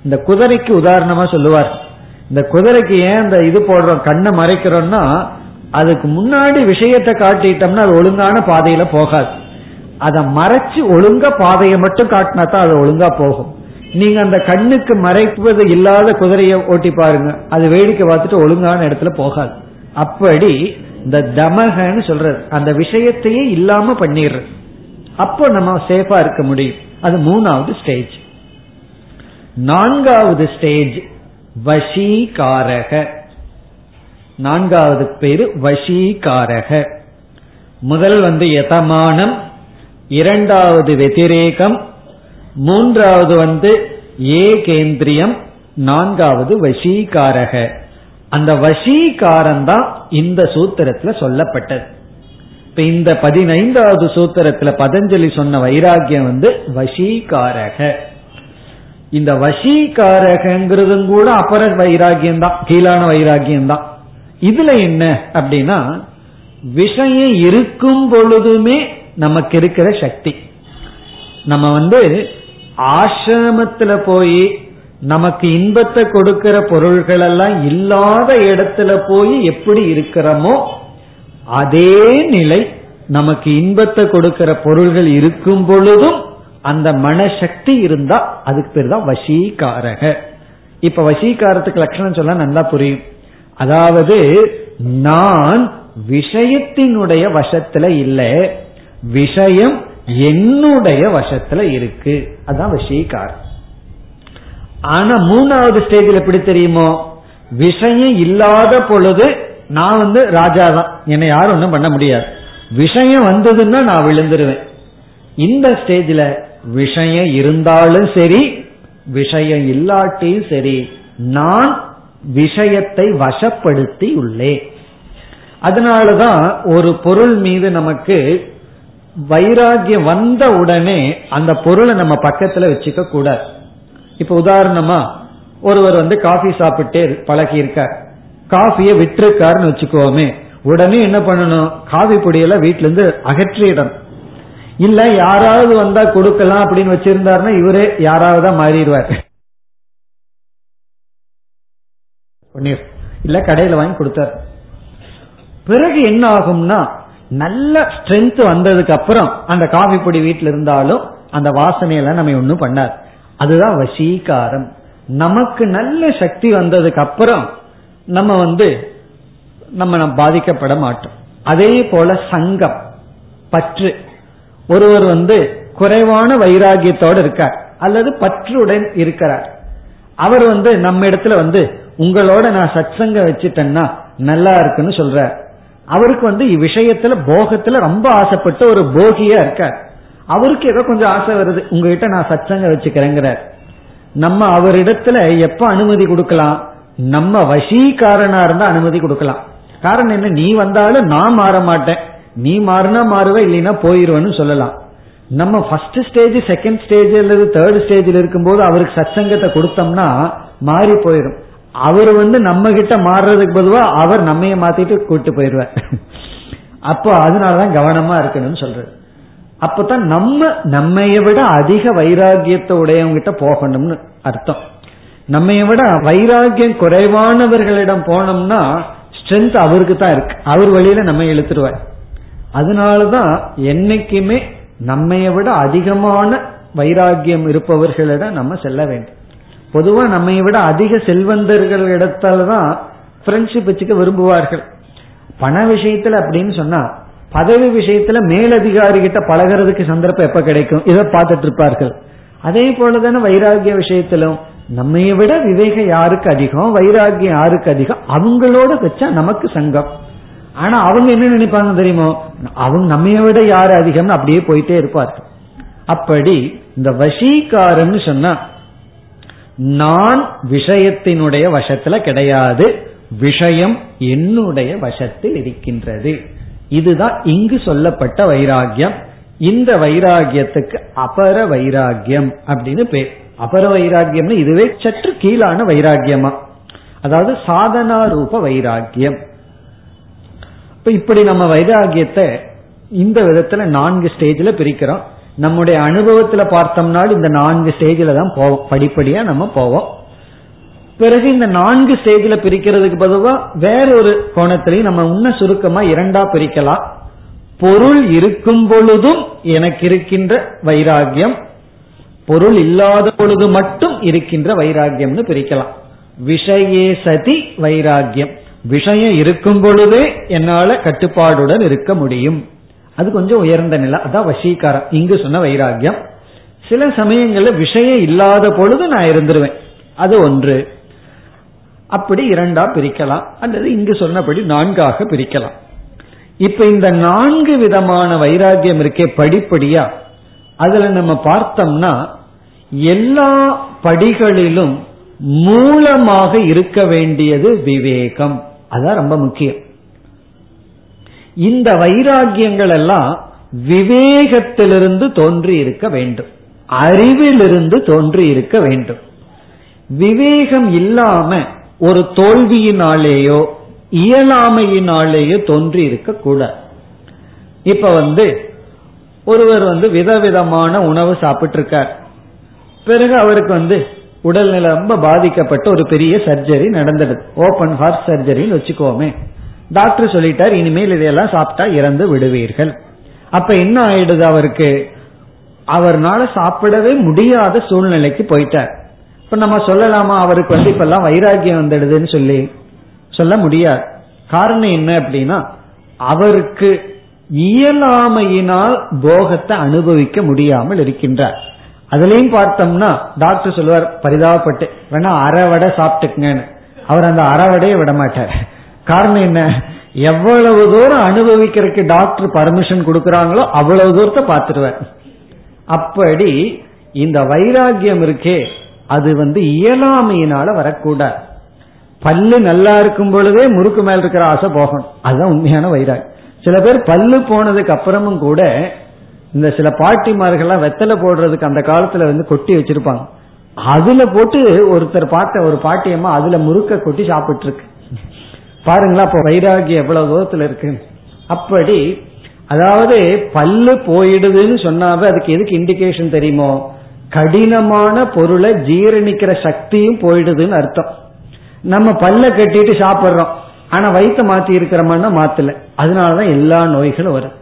இந்த குதிரைக்கு உதாரணமா சொல்லுவார். இந்த குதிரைக்கு ஏன் இந்த இது போடுறோம் கண்ணை மறைக்கிறோம்னா அதுக்கு முன்னாடி விஷயத்தை காட்டிட்டோம்னா அது ஒழுங்கான பாதையில போகாது. அதை மறைச்சு ஒழுங்கா பாதையை மட்டும் காட்டினா தான் அது ஒழுங்கா போகும். நீங்க அந்த கண்ணுக்கு மறைப்பது இல்லாத குதிரையை ஓட்டி பாருங்க. அது வேடிக்கை பார்த்துட்டு ஒழுங்கான இடத்துல போகாது. அப்படி இந்த தமகன்னு சொல்றது. அந்த விஷயத்தையே இல்லாம பண்ணிடுறது. அப்போ நம்ம சேஃபா இருக்க முடியும். அது மூணாவது ஸ்டேஜ் நான்காவது ஸ்டேஜ் வசீகாரக. நான்காவது பேரு வசீகாரக. முதல் வந்து யதமானம். இரண்டாவது வெதிரேகம் மூன்றாவது வந்து ஏகேந்திரியம் நான்காவது வசீகாரக. அந்த வசீகாரம் தான் இந்த சூத்திரத்துல சொல்லப்பட்டது. இப்ப இந்த பதினைந்தாவது சூத்திரத்துல பதஞ்சலி சொன்ன வைராகியம் வந்து வசீகாரக. இந்த வசீகாரகங்கிறதும் கூட அபர வைராகியம் தான் கீழான வைராகியம் தான் இதுல என்ன அப்படின்னா விஷயம் இருக்கும் பொழுதுமே நமக்கு இருக்கிற சக்தி. நம்ம வந்து ஆசிரமத்துல போய் நமக்கு இன்பத்தை கொடுக்கிற பொருள்கள் எல்லாம் இல்லாத இடத்துல போய் எப்படி இருக்கிறோமோ அதே நிலை நமக்கு இன்பத்தை கொடுக்கிற பொருள்கள் இருக்கும் பொழுதும் அந்த மனசக்தி இருந்தா அதுக்கு பேர் தான் வசீகாரக. இப்ப வசீகாரத்துக்கு லட்சணம் சொல்ல நல்லா புரியும். அதாவது நான் விஷயத்தினுடைய வசத்துல இல்ல விஷயம் என்னுடைய வசத்துல இருக்கு. அதான் வசீகாரம் ஆனா மூணாவது ஸ்டேஜில் எப்படி தெரியுமோ? விஷயம் இல்லாத பொழுது நான் வந்து ராஜா தான் என்னை யாரும் ஒன்றும் பண்ண முடியாது. விஷயம் வந்ததுன்னா நான் விழுந்துருவேன். இந்த ஸ்டேஜில் விஷயம் இருந்தாலும் சரி விஷயம் இல்லாட்டியும் சரி நான் விஷயத்தை வசப்படுத்தி உள்ளேன். அதனாலதான் ஒரு பொருள் மீது நமக்கு வைராகியம் வந்த உடனே அந்த பொருளை நம்ம பக்கத்துல வச்சுக்க கூடாது. இப்ப உதாரணமா ஒருவர் வந்து காஃபி சாப்பிட்டே பழகி இருக்கார் காஃபியை விட்டுருக்காருன்னு வச்சுக்கோமே உடனே என்ன பண்ணணும்? காஃபி பொடியெல்லாம் வீட்டுல இருந்து அகற்றிடணும். இல்ல யாராவது வந்தா கொடுக்கலாம் அப்படின்னு வச்சிருந்தாருன்னா இவரே யாராவது மாறிடுவார். இல்ல கடையில வாங்கி கொடுத்தார். பிறகு என்ன ஆகும்னா நல்ல ஸ்ட்ரென்த் வந்ததுக்கு அப்புறம் அந்த காஃபி பொடி வீட்டில் இருந்தாலும் அந்த வாசனையெல்லாம் நம்ம ஒன்றும் பண்ணார் அதுதான் வசீகாரம். நமக்கு நல்ல சக்தி வந்ததுக்கு அப்புறம் நம்ம வந்து நம்ம பாதிக்கப்பட மாட்டோம். அதே போல சங்கம் பற்று. ஒருவர் வந்து குறைவான வைராகியத்தோடு இருக்கார். அல்லது பற்றுடன் இருக்கிறார். அவர் வந்து நம்ம இடத்துல வந்து உங்களோட நான் சத்சங்க வச்சுட்டேன்னா நல்லா இருக்குன்னு சொல்றார். அவருக்கு வந்து விஷயத்துல போகத்துல ரொம்ப ஆசைப்பட்டு ஒரு போகியா இருக்கார். அவருக்கு ஏதோ கொஞ்சம் ஆசை வருது. உங்ககிட்ட நான் சச்சங்க வச்சுக்கிறேங்கிறார். நம்ம அவரிடத்துல எப்ப அனுமதி கொடுக்கலாம்? நம்ம வசீகாரனா இருந்தா அனுமதி கொடுக்கலாம். காரணம் என்ன? நீ வந்தாலும் நான் மாற மாட்டேன். நீ மாறினா மாறுவ இல்லைன்னா போயிருவேன்னு சொல்லலாம். நம்ம ஃபர்ஸ்ட் ஸ்டேஜ் செகண்ட் ஸ்டேஜ் அல்லது தேர்ட் ஸ்டேஜில் இருக்கும்போது அவருக்கு சச்சங்கத்தை கொடுத்தோம்னா மாறி போயிடும் அவர் வந்து நம்ம கிட்ட மாறுறதுக்கு பொதுவா அவர் நம்மைய மாத்திட்டு கூட்டு போயிடுவார். அப்போ அதனாலதான் கவனமா இருக்கணும்னு சொல்றது அப்பதான் நம்ம நம்மைய விட அதிக வைராகியத்தை உடையவங்கிட்ட போகணும்னு அர்த்தம். நம்மைய விட வைராகியம் குறைவானவர்களிடம் போனோம்னா ஸ்ட்ரென்த் அவருக்கு தான் இருக்கு. அவர் வழியில நம்ம இழுத்துருவார் அதனாலதான் என்னைக்குமே நம்மைய விட அதிகமான வைராகியம் இருப்பவர்களிடம் நம்ம செல்ல வேண்டும். பொதுவா நம்மை விட அதிக செல்வந்தர்கள் இடத்துல தான் ஃப்ரெண்ட்ஷிப் வச்சுக்க விரும்புவார்கள். பண விஷயத்துல அப்படின்னு சொன்னா பதவி விஷயத்துல மேலதிகாரி கிட்ட பழகிறதுக்கு சந்தர்ப்பம் எப்ப கிடைக்கும்? இதை பார்த்துட்டு இருப்பார்கள். அதே போலதானே வைராகிய விஷயத்திலும் நம்மை விட விவேகம் யாருக்கு அதிகம் வைராகியம் யாருக்கு அதிகம்? அவங்களோட வச்சா நமக்கு சங்கம். ஆனா அவங்க என்ன நினைப்பாங்க தெரியுமோ? அவங்க நம்மைய விட யாரு அதிகம்னு அப்படியே போயிட்டே இருப்பார்கள். அப்படி இந்த வசீகாரம்னு சொன்னா நான் விஷயத்தினுடைய வசத்துல கிடையாது விஷயம் என்னுடைய வசத்தில் இருக்கின்றது. இதுதான் இங்கு சொல்லப்பட்ட வைராகியம். இந்த வைராகியத்துக்கு அபர வைராகியம் அப்படின்னு பேர் அபர வைராகியம்னு இதுவே சற்று கீழான வைராகியமா? அதாவது சாதனா ரூப வைராகியம். இப்ப இப்படி நம்ம வைராகியத்தை இந்த விதத்துல நான்கு ஸ்டேஜ்ல பிரிக்கிறோம். நம்முடைய அனுபவத்துல பார்த்தோம்னாலும் இந்த நான்கு ஸ்டேஜில தான் போவோம். படிப்படியா நம்ம போவோம். பிறகு இந்த நான்கு ஸ்டேஜில் பிரிக்கிறதுக்கு பொதுவா வேறொரு கோணத்திலையும் நம்ம இன்னும் சுருக்கமா இரண்டா பிரிக்கலாம். பொருள் இருக்கும் பொழுதும் எனக்கு இருக்கின்ற வைராகியம். பொருள் இல்லாத பொழுது மட்டும் இருக்கின்ற வைராகியம்னு பிரிக்கலாம். விஷயே சதி வைராகியம். விஷயம் இருக்கும் பொழுதே என்னால கட்டுப்பாடுடன் இருக்க முடியும். அது கொஞ்சம் உயர்ந்த நிலை. அதான் வசீகாரம். இங்கு சொன்ன வைராகியம் சில சமயங்கள்ல விஷயம் இல்லாத பொழுது நான் இருந்துருவேன். அது ஒன்று. அப்படி இரண்டா பிரிக்கலாம். அல்லது இங்கு சொன்னபடி நான்காக பிரிக்கலாம். இப்ப இந்த நான்கு விதமான வைராகியம் இருக்கே படிப்படியா அதுல நம்ம பார்த்தோம்னா எல்லா படிகளிலும் மூலமாக இருக்க வேண்டியது விவேகம். அதான் ரொம்ப முக்கியம். இந்த வைராகியங்கள் எல்லாம் விவேகத்திலிருந்து தோன்றி இருக்க வேண்டும். அறிவிலிருந்து தோன்றி இருக்க வேண்டும். விவேகம் இல்லாம ஒரு தோல்வியினாலேயோ இயலாமையினாலேயோ தோன்றி இருக்க கூட. இப்ப வந்து ஒருவர் வந்து விதவிதமான உணவு சாப்பிட்டு இருக்கார் பிறகு அவருக்கு வந்து உடல்நிலை ரொம்ப பாதிக்கப்பட்ட ஒரு பெரிய சர்ஜரி நடந்தது. ஓபன் ஹார்ட் சர்ஜரின்னு வச்சுக்கோமே. டாக்டர் சொல்லிட்டார் இனிமேல் இதையெல்லாம் சாப்பிட்டா இறந்து விடுவீர்கள். அப்ப என்ன ஆயிடுது அவருக்கு? அவர்னால சாப்பிடவே முடியாத சூழ்நிலைக்கு போயிட்டார். இப்ப நம்ம சொல்லலாமா அவருக்கு வந்து இப்ப எல்லாம் வைராகியம் வந்துடுதுன்னு சொல்லி? சொல்ல முடியாது. காரணம் என்ன அப்படின்னா அவருக்கு இயலாமையினால் போகத்தை அனுபவிக்க முடியாமல் இருக்கின்றார். அதுலயும் பார்த்தோம்னா டாக்டர் சொல்லுவார் பரிதாபப்பட்டு வேணா அறவடை சாப்பிட்டுக்குங்கன்னு. அவர் அந்த அறவடையை விட மாட்டார் காரணம் என்ன? எவ்வளவு தூரம் அனுபவிக்கிறதுக்கு டாக்டர் பர்மிஷன் கொடுக்கறாங்களோ அவ்வளவு தூரத்தை பார்த்துருவேன். அப்படி இந்த வைராகியம் இருக்கே அது வந்து இயலாமையினால வரக்கூடாது பல்லு நல்லா இருக்கும் பொழுதே முறுக்கு மேல இருக்கிற ஆசை போகணும் அதுதான் உண்மையான வைராக். சில பேர் பல்லு போனதுக்கு அப்புறமும் கூட இந்த சில பாட்டிமார்கள்லாம் வெத்தலை போடுறதுக்கு அந்த காலத்துல வந்து கொட்டி வச்சிருப்பாங்க. அதுல போட்டு ஒருத்தர் பார்த்த ஒரு பாட்டியம்மா அதுல முறுக்க கொட்டி சாப்பிட்டு இருக்கு பாருங்களா அப்ப வைராகியம் எவ்வளவு தூரத்துல இருக்கு? அப்படி அதாவது பல்லு போயிடுதுன்னு சொன்னாவே அதுக்கு எதுக்கு இண்டிகேஷன் தெரியுமோ? கடினமான பொருளை ஜீரணிக்கிற சக்தியும் போயிடுதுன்னு அர்த்தம். நம்ம பல்ல கட்டிட்டு சாப்பிட்றோம். ஆனா வயிற்ற மாத்தி இருக்கிறோம்னா மாத்தல. அதனாலதான் எல்லா நோய்களும் வரும்.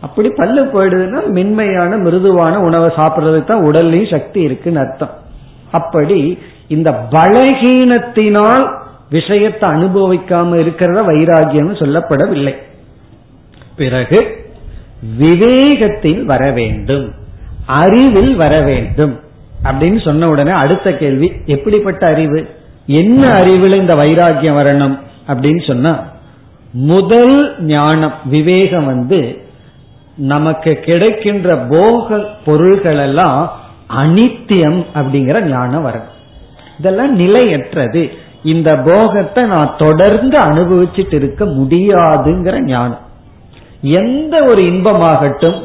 அப்படி பல்லு போயிடுதுன்னா மென்மையான மிருதுவான உணவை சாப்பிட்றதுக்கு தான் உடல்லையும் சக்தி இருக்குன்னு அர்த்தம். அப்படி இந்த பலகீனத்தினால் விஷயத்தை அனுபவிக்காம இருக்கிறத வைராகியம் சொல்லப்படவில்லை. பிறகு விவேகத்தில் வர வேண்டும். அறிவில் வர வேண்டும். அப்படின்னு சொன்ன உடனே அடுத்த கேள்வி எப்படிப்பட்ட அறிவு? என்ன அறிவில் இந்த வைராகியம் வரணும்? அப்படின்னு சொன்னா முதல் ஞானம் விவேகம் வந்து நமக்கு கிடைக்கின்ற போக பொருள்கள் எல்லாம் அனித்தியம் அப்படிங்கிற ஞானம் வரும் இதெல்லாம் நிலையற்றது. இந்த போகத்தை நான் தொடர்ந்து அனுபவிச்சுட்டு இருக்க முடியாதுங்கிற ஞானம். எந்த ஒரு இன்பமாகட்டும்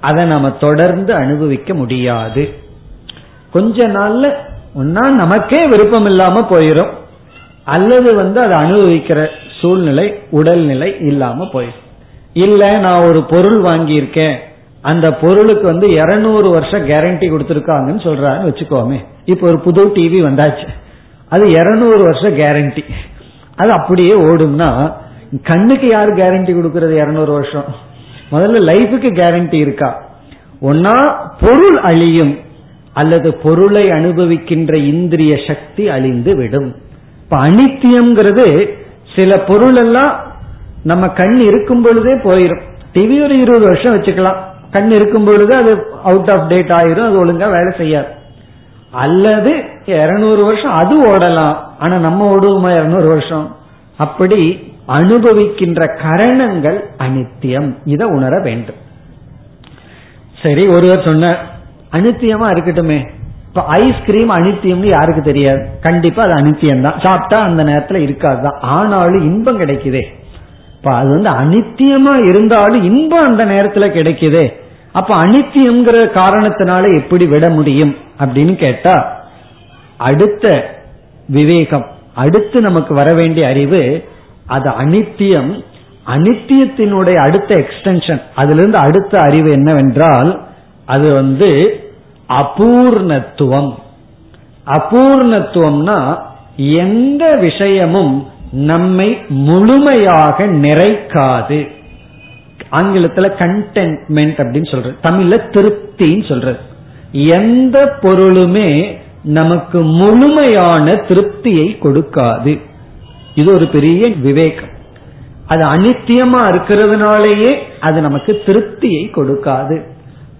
அதை நம்ம தொடர்ந்து அனுபவிக்க முடியாது. கொஞ்ச நாள்ல ஒன்னா நமக்கே விருப்பம் இல்லாம போயிடும் அல்லது வந்து அதை அனுபவிக்கிற சூழ்நிலை உடல்நிலை இல்லாம போயிடும் இல்ல நான் ஒரு பொருள் வாங்கியிருக்கேன். அந்த பொருளுக்கு வந்து இருநூறு வருஷம் கேரண்டி கொடுத்துருக்காங்கன்னு சொல்றான்னு வச்சுக்கோமே. இப்ப ஒரு புது டிவி வந்தாச்சு. அது இருநூறு வருஷம் கேரண்டி அது அப்படியே ஓடும்னா கண்ணுக்கு யார் கேரண்டி கொடுக்கறது இருநூறு வருஷம்? முதல்ல லைஃபுக்கு கேரண்டி இருக்கா? ஒன்னா பொருள் அழியும். அல்லது பொருளை அனுபவிக்கின்ற இந்திரிய சக்தி அழிந்து விடும். இப்ப அனித்தியம்ங்கிறது சில பொருள் எல்லாம் நம்ம கண் இருக்கும் பொழுதே போயிடும் டிவி ஒரு இருபது வருஷம் வச்சுக்கலாம். கண் இருக்கும் பொழுது அது அவுட் ஆஃப் டேட் ஆயிரும் அது ஒழுங்கா வேலை செய்யாது. அல்லது இருநூறு வருஷம் அது ஓடலாம். ஆனா நம்ம ஓடுவோமா இருநூறு வருஷம்? அப்படி அனுபவிக்கின்ற கரணங்கள் அனித்தியம். இதை உணர வேண்டும். சரி ஒருவர் சொன்ன அனித்தியமா இருக்கட்டுமே. இப்ப ஐஸ்கிரீம் அனித்தியம்னு யாருக்கு தெரியாது? கண்டிப்பா அது அனித்தியம் தான் சாப்பிட்டா அந்த நேரத்துல இருக்காதுதான் ஆனாலும் இன்பம் கிடைக்குதே. இப்ப அது வந்து அனித்தியமா இருந்தாலும் இன்பம் அந்த நேரத்துல கிடைக்குதே. அப்ப அனித்தியம்ங்கிற காரணத்தினால எப்படி விட முடியும் அப்படின்னு கேட்டா அடுத்த விவேகம் அடுத்து நமக்கு வர வேண்டிய அறிவு அது அனித்தியம் அனித்தியத்தினுடைய அடுத்த எக்ஸ்டென்ஷன் அதிலிருந்து அடுத்த அறிவு என்னவென்றால் அது வந்து அபூர்ணத்துவம். அபூர்ணத்துவம்னா எந்த விஷயமும் நம்மை முழுமையாக நிறைக்காது. ஆங்கிலத்துல கண்டென்ட்மெண்ட் அப்படின்னு சொல்றது. தமிழ்ல திருப்தின்னு சொல்றது. எந்த பொருளுமே நமக்கு முழுமையான திருப்தியை கொடுக்காது. இது ஒரு பெரிய விவேகம். அது அனித்தியமா இருக்கிறதுனாலேயே அது நமக்கு திருப்தியை கொடுக்காது.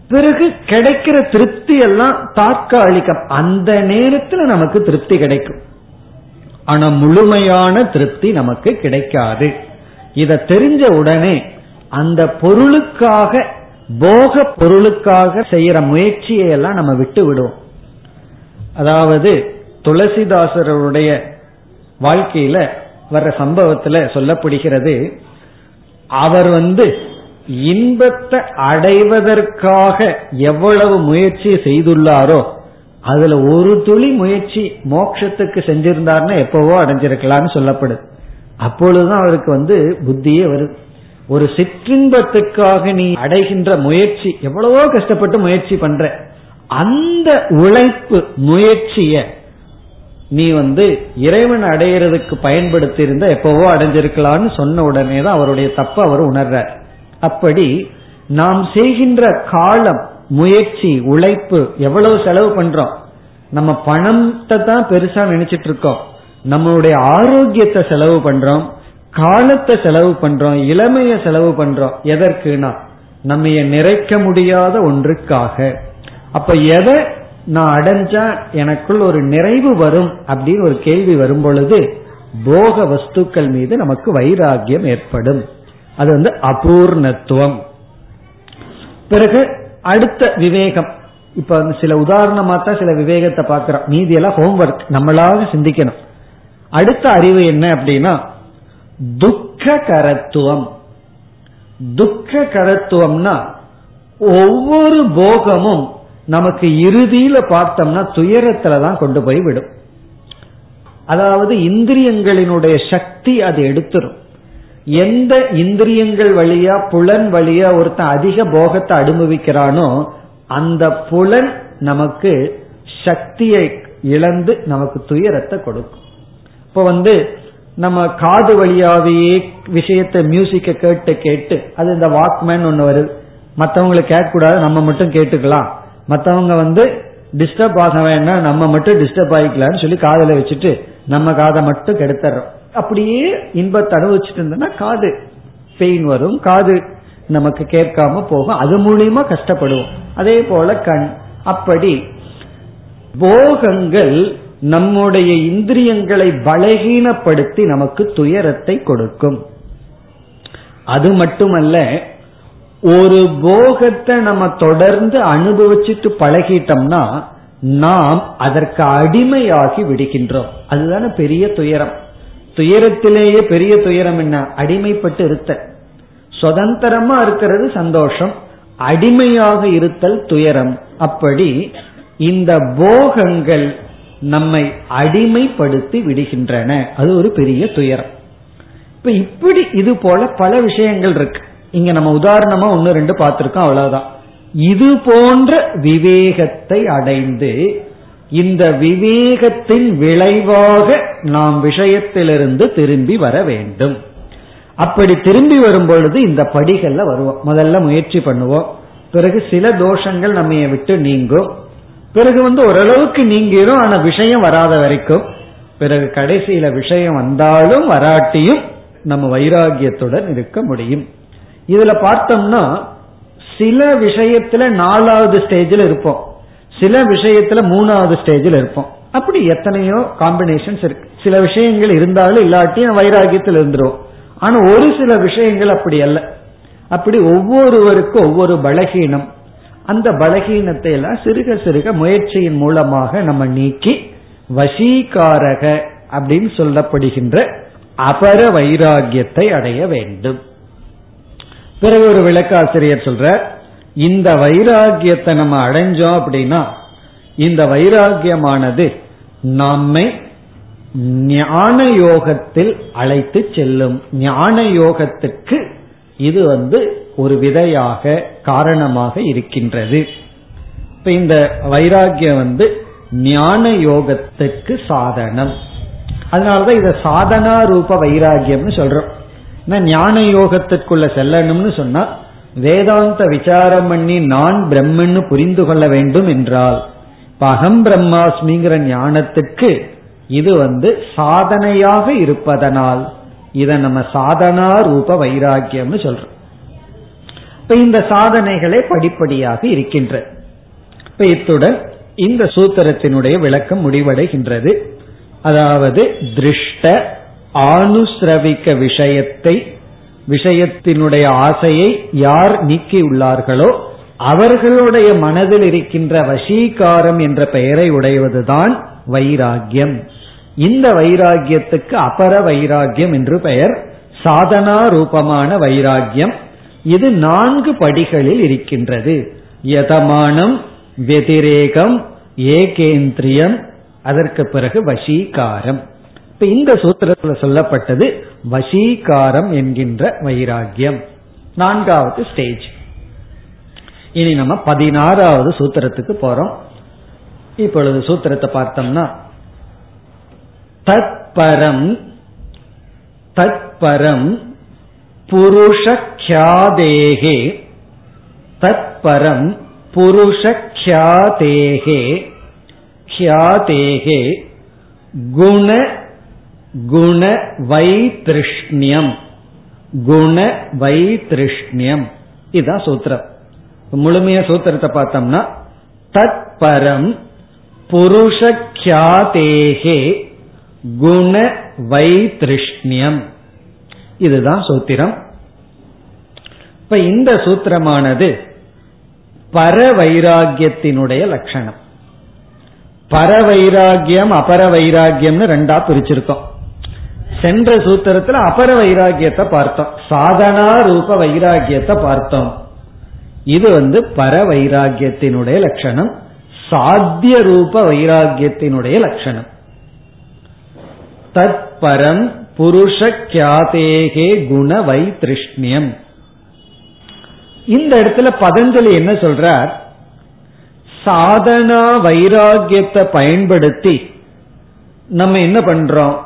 பிறகு கிடைக்கிற திருப்தி எல்லாம் தாற்காலிகம் அந்த நேரத்தில் நமக்கு திருப்தி கிடைக்கும். ஆனா முழுமையான திருப்தி நமக்கு கிடைக்காது. இத தெரிஞ்ச உடனே அந்த பொருளுக்காக போக பொருளுக்காக செய்யற முயற்சியை எல்லாம் நம்ம விட்டு விடுவோம் அதாவது துளசிதாசருடைய வாழ்க்கையில வர்ற சம்பவத்துல சொல்லப்படுகிறது அவர் வந்து இன்பத்தை அடைவதற்காக எவ்வளவு முயற்சி செய்துள்ளாரோ அதுல ஒரு துளி முயற்சி மோட்சத்துக்கு செஞ்சிருந்தார்னா எப்பவோ அடைஞ்சிருக்கலாம்னு சொல்லப்படுது. அப்பொழுதுதான் அவருக்கு வந்து புத்தியே வருது. ஒரு சிற்றின்பத்துக்காக நீ அடைகின்ற முயற்சி எவ்வளவோ கஷ்டப்பட்டு முயற்சி பண்ற அந்த உழைப்பு முயற்சிய நீ வந்து இறைவன் அடையிறதுக்கு பயன்படுத்தி இருந்தா எப்பவோ அடைஞ்சிருக்கலாம்னு சொன்ன உடனே தான் அவருடைய தப்ப அவர் உணர்றார். அப்படி நாம் செய்கின்ற காலம் முயற்சி உழைப்பு எவ்வளவு செலவு பண்றோம் நம்ம பணத்தை தான் பெருசா நினைச்சிட்டு இருக்கோம் நம்மளுடைய ஆரோக்கியத்தை செலவு பண்றோம் காலத்தை செலவு பண்றோம் இளமைய செலவு பண்றோம் எதற்குனா நம்ம நிறைக்க முடியாத ஒன்றுக்காக. அப்ப எதை நான் அடைஞ்சா எனக்குள் ஒரு நிறைவு வரும் அப்படின்னு ஒரு கேள்வி வரும் பொழுது போக வஸ்துக்கள் மீது நமக்கு வைராகியம் ஏற்படும். அது வந்து அபூர்ணத்துவம். பிறகு அடுத்த விவேகம். இப்ப சில உதாரணமா தான் சில விவேகத்தை பார்க்கிறோம். மீதி எல்லாம் ஹோம்ஒர்க் நம்மளாக சிந்திக்கணும். அடுத்த அறிவு என்ன அப்படின்னா துக்க துக்ககரத்துவம்னா துக்க கரத்துவம்னா ஒவ்வொரு போகமும் நமக்கு இறுதியில பார்த்தோம்னா துயரத்துல தான் கொண்டு போய் விடும். அதாவது இந்திரியங்களினுடைய சக்தி அது எடுத்துரும். எந்த இந்திரியங்கள் வழியா புலன் வழியா ஒருத்தன் அதிக போகத்தை அனுபவிக்கிறானோ அந்த புலன் நமக்கு சக்தியை இழந்து நமக்கு துயரத்தை கொடுக்கும். இப்ப வந்து நம்ம காது வழியாவே விஷயத்த மியூசிக்க கேட்டு கேட்டு அது இந்த வாக்மேன் ஒண்ணு வருது. மற்றவங்களுக்கு கேட்கக்கூடாது நம்ம மட்டும் கேட்டுக்கலாம். மற்றவங்க வந்து டிஸ்டர்ப் ஆக வேண்டாம் நம்ம மட்டும் டிஸ்டர்ப் ஆகிக்கலாம்னு சொல்லி காதல வச்சுட்டு நம்ம காதை மட்டும் கெடுத்துறோம். அப்படியே இன்பத்தை அனுபவிச்சுட்டு இருந்தோம்னா காது பெயின் வரும். காது நமக்கு கேட்காம போகும். அது மூலியமா கஷ்டப்படுவோம். அதே போல கண். அப்படி போகங்கள் நம்முடைய இந்திரியங்களை பலகீனப்படுத்தி நமக்கு துயரத்தை கொடுக்கும். அது மட்டுமல்ல ஒரு போகத்தை நம்ம தொடர்ந்து அனுபவிச்சுட்டு பழகிட்டோம்னா நாம் அதற்கு அடிமையாகி விடுகின்றோம். அதுதானே பெரிய துயரம். துயரத்திலேயே பெரிய துயரம் என்ன? அடிமைப்பட்டு இருத்த சுதந்திரமா இருக்கிறது சந்தோஷம். அடிமையாக இருத்தல் துயரம். அப்படி இந்த போகங்கள் நம்மை அடிமைப்படுத்தி விடுகின்றன. அது ஒரு பெரிய துயரம். இப்ப இப்படி இது போல பல விஷயங்கள் இருக்கு. இங்க நம்ம உதாரணமா ஒன்னு ரெண்டு பார்த்திருக்கோம் அவ்வளவுதான். இது போன்ற விவேகத்தை அடைந்து இந்த விவேகத்தின் விளைவாக நாம் விஷயத்திலிருந்து திரும்பி வர வேண்டும். அப்படி திரும்பி வரும் பொழுது இந்த படிகள்ல வருவோம். முதல்ல முயற்சி பண்ணுவோம். பிறகு சில தோஷங்கள் நம்ம விட்டு நீங்கும். பிறகு வந்து ஓரளவுக்கு நீங்கிடும் ஆனா விஷயம் வராத வரைக்கும். பிறகு கடைசியில விஷயம் வந்தாலும் வராட்டியும் நம்ம வைராகியத்துடன் இருக்க முடியும். இதுல பார்த்தோம்னா சில விஷயத்துல நாலாவது ஸ்டேஜில் இருப்போம். சில விஷயத்துல மூணாவது ஸ்டேஜில் இருப்போம். அப்படி எத்தனையோ காம்பினேஷன்ஸ் இருக்கு. சில விஷயங்கள் இருந்தாலும் இல்லாட்டியும் வைராகியத்தில் இருந்துரும் ஆனா ஒரு சில விஷயங்கள் அப்படி அல்ல. அப்படி ஒவ்வொருவருக்கும் ஒவ்வொரு பலகீனம். அந்த பலகீனத்தை எல்லாம் சிறுக சிறுக முயற்சியின் மூலமாக நம்ம நீக்கி வசீகாரக அப்படின்னு சொல்லப்படுகின்ற அபர வைராகியத்தை அடைய வேண்டும். பிறகு ஒரு விளக்காசிரியர் சொல்ற இந்த வைராகியத்தை நம்ம அடைஞ்சோம் அப்படின்னா இந்த வைராகியமானது நம்மை ஞான யோகத்தில் அழைத்து செல்லும். ஞான யோகத்துக்கு இது வந்து ஒரு விதையாக காரணமாக இருக்கின்றது. இப்ப இந்த வைராகியம் வந்து ஞான யோகத்துக்கு சாதனம். அதனாலதான் இதை சாதனா ரூப வைராகியம்னு சொல்றோம். ஞான யோகத்திற்குள்ள செல்லணும்னு சொன்னா வேதாந்த விசாரம் பண்ணி நான் பிரம்மன்னு புரிந்து கொள்ள வேண்டும் என்றால் பகம் பிரம்மாஸ்மிங்கிற ஞானத்துக்கு இது வந்து சாதனையாக இருப்பதனால் இதை நம்ம சாதனா ரூப வைராக்கியம்னு சொல்றோம். இப்ப இந்த சாதனைகளே படிப்படியாக இருக்கின்ற. இப்ப இத்துடன் இந்த சூத்திரத்தினுடைய விளக்கம் முடிவடைகின்றது. அதாவது திருஷ்ட ஆனுசிரவிக்க விஷயத்தை விஷயத்தினுடைய ஆசையை யார் நீக்கியுள்ளார்களோ அவர்களுடைய மனதில் இருக்கின்ற வசீகாரம் என்ற பெயரை உடையதுதான் வைராகியம் இந்த வைராகியத்துக்கு அபர வைராகியம் என்று பெயர் சாதனா ரூபமான வைராகியம் இது நான்கு படிகளில் இருக்கின்றது. யதமானம் வெதிரேகம் ஏகேந்திரியம் அதற்கு பிறகு வசீகாரம். இப்ப இந்த சூத்திரத்தில் சொல்லப்பட்டது வசீகாரம் என்கின்ற வைராகியம் நான்காவது ஸ்டேஜ் இனி நம்ம பதினாறாவது சூத்திரத்துக்கு போறோம். இப்பொழுது சூத்திரத்தை பார்த்தோம்னா தத்பரம் தத்பரம் புருஷக்யாதேகே தத்பரம் புருஷக்யாதேகே ஹியாதேகே குண குண வைத்திருஷ்ணியம் குண வைத்திருஷ்ணியம் இதுதான் சூத்திரம் முழுமைய சூத்திரத்தை பார்த்தோம்னா தத் பரம் புருஷக்யாதேகே குண வைத்திருஷ்ணியம்। இதுதான் சூத்திரம். இப்ப இந்த சூத்திரமானது பர வைராகியத்தினுடைய லட்சணம். பர வைராகியம் அபர வைராகியம்னு ரெண்டா பிரிச்சிருக்கோம். சென்ற சூத்திரத்துல அபர வைராகியத்தை பார்த்தோம். சாதனா ரூப வைராகியத்தை பார்த்தோம். இது வந்து பர வைராகியத்தினுடைய லட்சணம். சாத்திய ரூப வைராகியத்தினுடைய லட்சணம். தற்பரம் புருஷ கியாதேகே குண வைத்திருஷ்ணியம் இந்த இடத்துல பதஞ்சலி என்ன சொல்றார்? சாதனா வைராகியத்தை பயன்படுத்தி நம்ம என்ன பண்றோம்?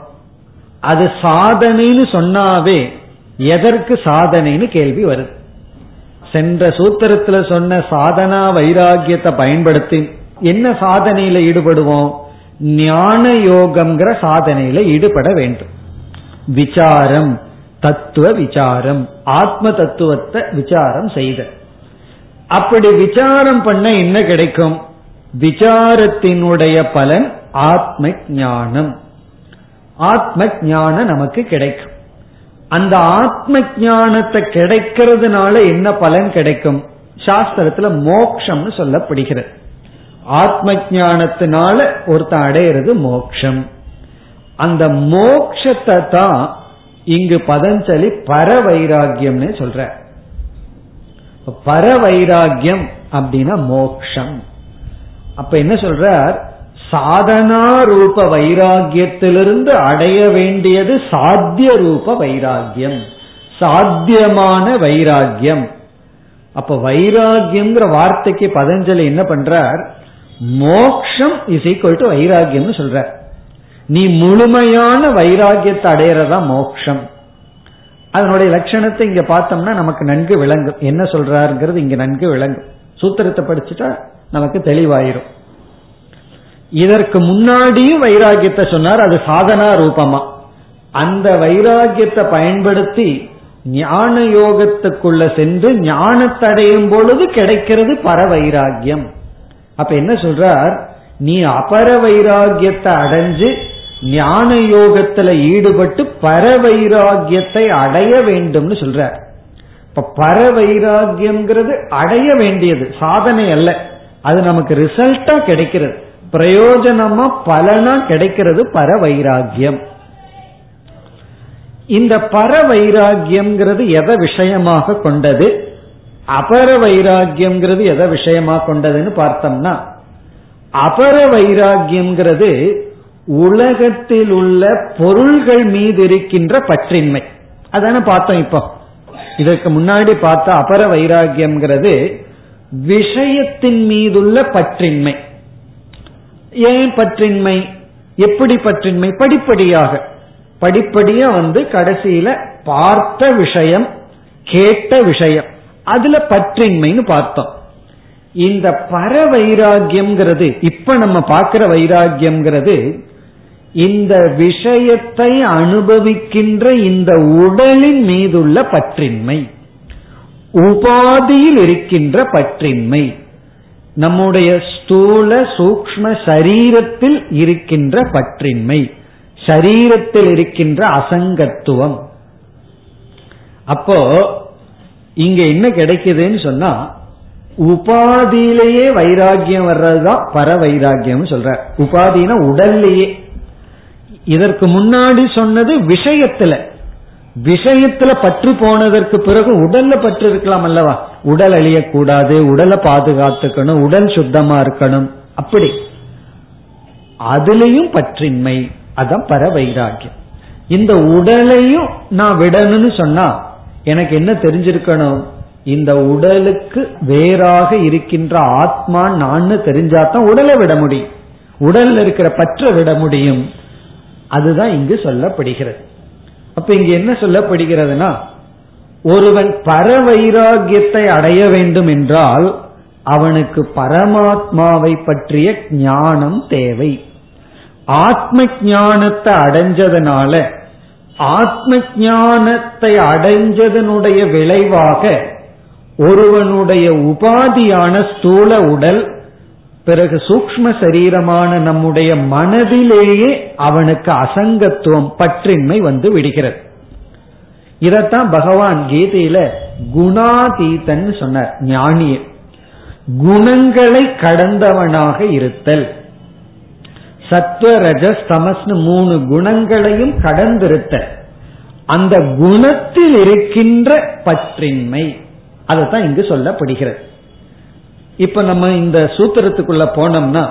அது சாதனைன்னு சொன்னாவே எதற்கு சாதனைன்னு கேள்வி வருது. சென்ற சூத்திரத்துல சொன்ன சாதனா வைராகியத்தை பயன்படுத்தி என்ன சாதனையில ஈடுபடுவோம்? ஞான யோகம்ங்கிற சாதனையில ஈடுபட வேண்டும். விசாரம் தத்துவ விசாரம் ஆத்ம தத்துவத்தை விசாரம் செய்த. அப்படி விசாரம் பண்ண என்ன கிடைக்கும்? விசாரத்தினுடைய பலன் ஆத்ம ஞானம். ஆத்ம ஞானம் நமக்கு கிடைக்கும். அந்த ஆத்ம ஞானத்தை கிடைக்கிறதுனால என்ன பலன் கிடைக்கும்? சாஸ்திரத்துல மோக்ஷம்னு சொல்லப்படுகிறது. ஆத்ம ஞானத்தினால ஒருத்தன் அடையிறது மோக்ஷம். அந்த மோக்ஷத்தை தான் இங்கு பதஞ்சலி பர வைராகியம்னு சொல்ற. பர வைராகியம் அப்படின்னா மோக்ஷம். அப்ப என்ன சொல்றார்? சாதனா ரூப வைராகியத்திலிருந்து அடைய வேண்டியது சாத்திய ரூப வைராகியம் சாத்தியமான வைராகியம் அப்ப வைராகியம்ங்கிற வார்த்தைக்கு பதஞ்சலி என்ன பண்றார்? மோக்ஷம் இஸ் ஈக்குவல் டு வைராகியம்னு சொல்றார். நீ முழுமையான வைராகியத்தை அடையிறதா மோக்ஷம்? அதனுடைய லட்சணத்தை இங்க பார்த்தோம்னா நமக்கு நன்கு விளங்கும். என்ன சொல்றாருங்கிறது இங்க நன்கு விளங்கும். சூத்திரத்தை படிச்சுட்டா நமக்கு தெளிவாயிரும். இதற்கு முன்னாடியும் வைராகியத்தை சொன்னார் அது சாதனா ரூபமா. அந்த வைராகியத்தை பயன்படுத்தி ஞான யோகத்துக்குள்ள சென்று ஞானத்தடையும் பொழுது கிடைக்கிறது பர வைராகியம் அப்ப என்ன சொல்றார்? நீ அபர வைராகியத்தை அடைஞ்சு ஞான யோகத்துல ஈடுபட்டு பரவைராகியத்தை அடைய வேண்டும்னு சொல்ற. இப்ப பரவைராகியம்ங்கிறது அடைய வேண்டியது சாதனை அல்ல. அது நமக்கு ரிசல்ட்டா கிடைக்கிறது. பிரயோஜனமா பலனா கிடைக்கிறது பரவைராகியம் இந்த பரவைராகியம்ங்கிறது எதை விஷயமாக கொண்டது? அபர வைராகியம்ங்கிறது எதை விஷயமாக கொண்டதுன்னு பார்த்தோம்னா அபர வைராகியம்ங்கிறது உலகத்தில் உள்ள பொருள்கள் மீது இருக்கின்ற பற்றின்மை. அதான பார்த்தோம் இப்போ. இதற்கு முன்னாடி பார்த்த அபர வைராகியம்ங்கிறது விஷயத்தின் மீதுள்ள பற்றின்மை. ஏன் பற்றின்மை? எப்படி பற்றின்மை? படிப்படியாக. படிப்படியா வந்து கடைசியில பார்த்த விஷயம் கேட்ட விஷயம். அதுல பற்றின்மைன்னு பார்த்தோம். இந்த பர வைராகியம்ங்கிறது இப்ப நம்ம பார்க்கிற வைராகியம்ங்கிறது இந்த விஷயத்தை அனுபவிக்கின்ற இந்த உடலின் மீதுள்ள பற்றின்மை உபாதியில் இருக்கின்ற பற்றின்மை நம்முடைய ஸ்தூல சூக்ம சரீரத்தில் இருக்கின்ற பற்றின்மை சரீரத்தில் இருக்கின்ற அசங்கத்துவம். அப்போ இங்க என்ன கிடைக்குதுன்னு சொன்னா உபாதியிலேயே வைராகியம் வர்றதுதான் பர வைராகியம் சொல்ற உபாதினா உடல்லையே. இதற்கு முன்னாடி சொன்னது விஷயத்துல. விஷயத்துல பற்று போனதற்கு பிறகு உடல்ல பற்று இருக்கலாம் அல்லவா? உடல் அழியக்கூடாது உடலை பாதுகாத்துக்கணும் உடல் சுத்தமா இருக்கணும். அப்படி. அதுலயும் பற்றின்மை. அதான் பர வைராக்கியம் இந்த உடலையும் நான் விடணும்னு சொன்னா எனக்கு என்ன தெரிஞ்சிருக்கணும்? இந்த உடலுக்கு வேறாக இருக்கின்ற ஆத்மா நான் தெரிஞ்சாதான் உடலை விட முடியும். உடல்ல இருக்கிற பற்ற விட முடியும். அதுதான் இங்கு சொல்லப்படுகிறது. அப்ப இங்க என்ன சொல்லப்படுகிறதுனா ஒருவன் பர வைராகியத்தை அடைய வேண்டும் என்றால் அவனுக்கு பரமாத்மாவை பற்றிய ஞானம் தேவை. ஆத்ம ஞானத்தை அடைஞ்சதுனால ஆத்ம ஞானத்தை அடைஞ்சதனுடைய விளைவாக ஒருவனுடைய உபாதியான ஸ்தூல உடல் பிறகு சூக்ம சரீரமான நம்முடைய மனதிலேயே அவனுக்கு அசங்கத்துவம் பற்றின்மை வந்து விடுகிறது. இதத்தான் பகவான் கீதையில குணாதீதன் சொன்னார் ஞானிய. குணங்களை கடந்தவனாக இருத்தல். சத்வ ரஜஸ் தமஸ்னு மூணு குணங்களையும் கடந்திருத்த அந்த குணத்தில் இருக்கின்ற பற்றின்மை. அதைத்தான் இங்கு சொல்லப்படுகிறது. இப்ப நம்ம இந்த சூத்திரத்துக்குள்ள போனோம்னா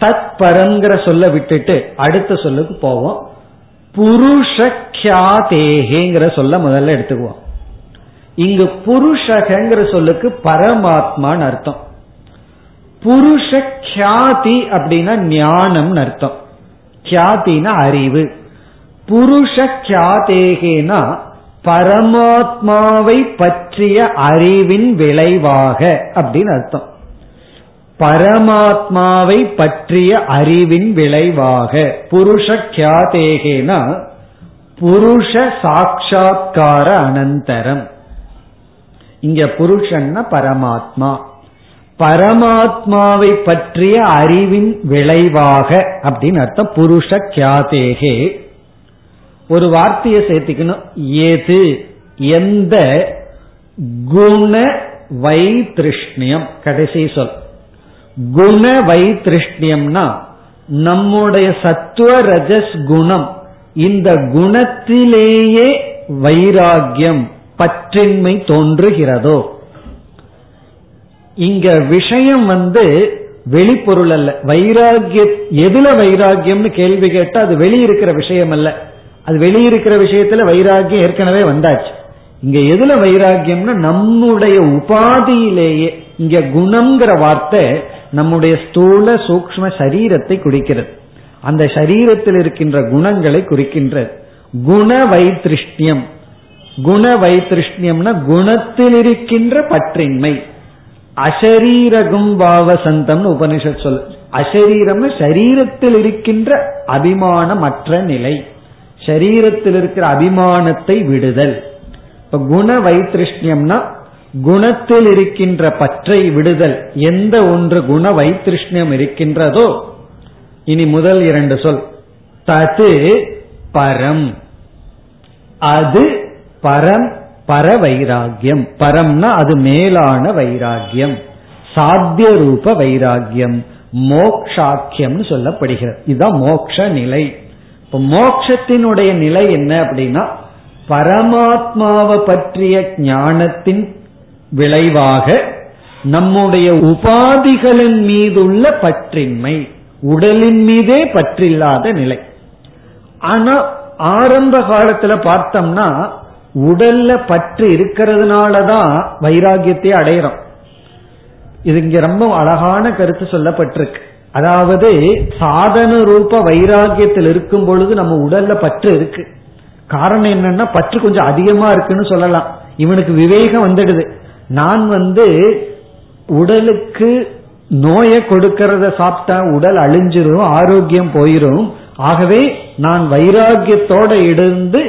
தத் பரங்கிற சொல்ல விட்டுட்டு அடுத்த சொல்லுக்கு போவோம். புருஷக்யாதேகேங்கிற சொல்ல முதல்ல எடுத்துக்குவோம். இங்கு புருஷகங்கிற சொல்லுக்கு பரமாத்மான்னு அர்த்தம். புருஷ கியாதி அப்படின்னா ஞானம்னு அர்த்தம். கியாத்தினா அறிவு. புருஷ கியாதேகேனா பரமாத்மாவை பற்றிய அறிவின் விளைவாக அப்படின்னு அர்த்தம். பரமாத்மாவை பற்றிய அறிவின் விளைவாக புருஷ கியாதேகேனா புருஷ சாட்சா்கார அனந்தரம். இங்க புருஷன்னா பரமாத்மா. பரமாத்மாவை பற்றிய அறிவின் விளைவாக அப்படின்னு அர்த்தம் புருஷ கியாதேகே. ஒரு வார்த்தையை சேர்த்திக்கணும். ஏது? எந்த குண வைத்திருஷ்ணியம்? கடைசி சொல். குண வைத்திருஷ்ணியம்னா நம்முடைய சத்துவ ரஜஸ் குணம். இந்த குணத்திலேயே வைராகியம் பற்றின்மை தோன்றுகிறதோ. இங்க விஷயம் வந்து வெளிப்பொருள் அல்ல. வைராகிய எதுல வைராகியம்னு கேள்வி கேட்டா அது வெளியிருக்கிற விஷயம் அல்ல. அது வெளியிருக்கிற விஷயத்துல வைராகியம் ஏற்கனவே வந்தாச்சு. இங்க எதுல வைராகியம்னா நம்முடைய உபாதியிலேயே இங்க குணம்ங்கிற வார்த்தை நம்முடைய ஸ்தூல சூக்ம சரீரத்தை குறிக்கிறது. அந்த சரீரத்தில் இருக்கின்ற குணங்களை குறிக்கின்றது. குண வைத்திருஷ்ணியம். குண வைத்திருஷ்டியம்னா குணத்தில் இருக்கின்ற பற்றின்மை. அசரீரகும் பாவசந்தம்னு உபனிஷத் சொல்லு அசரீரம்னு சரீரத்தில் இருக்கின்ற அபிமானமற்ற நிலை. சரீரத்தில் இருக்கிற அபிமானத்தை விடுதல். இப்ப குண வைத்திருஷ்ணியம்னா குணத்தில் இருக்கின்ற பற்றை விடுதல். எந்த ஒன்று குண வைத்திருஷ்ணியம் இருக்கின்றதோ இனி முதல் இரண்டு சொல். தது பரம். அது பரம் பர வைராகியம் பரம்னா அது மேலான வைராகியம் சாத்திய ரூப வைராகியம் மோக்ஷாக்கியம்னு சொல்லப்படுகிறது. இதுதான் மோக்ஷ நிலை. இப்ப மோட்சத்தினுடைய நிலை என்ன அப்படின்னா பரமாத்மாவை பற்றிய ஞானத்தின் விளைவாக நம்முடைய உபாதிகளின் மீதுள்ள பற்றின்மை உடலின் மீதே பற்றில்லாத நிலை. ஆனா ஆரம்ப காலத்துல பார்த்தோம்னா உடல்ல பற்று இருக்கிறதுனாலதான் வைராகியத்தை அடையிறோம். இது இங்க ரொம்ப அழகான கருத்து சொல்லப்பட்டிருக்கு. அதாவது சாதன ரூப வைராகியத்தில் இருக்கும் பொழுது நம்ம உடல்ல பற்று இருக்கு. காரணம் என்னன்னா பற்று கொஞ்சம் அதிகமா இருக்குன்னு சொல்லலாம். இவனுக்கு விவேகம் வந்துடுது. நான் வந்து உடலுக்கு நோயை கொடுக்கறத சாப்பிட்டா உடல் அழிஞ்சிரும் ஆரோக்கியம் போயிரும். ஆகவே நான் வைராகியத்தோட இருந்து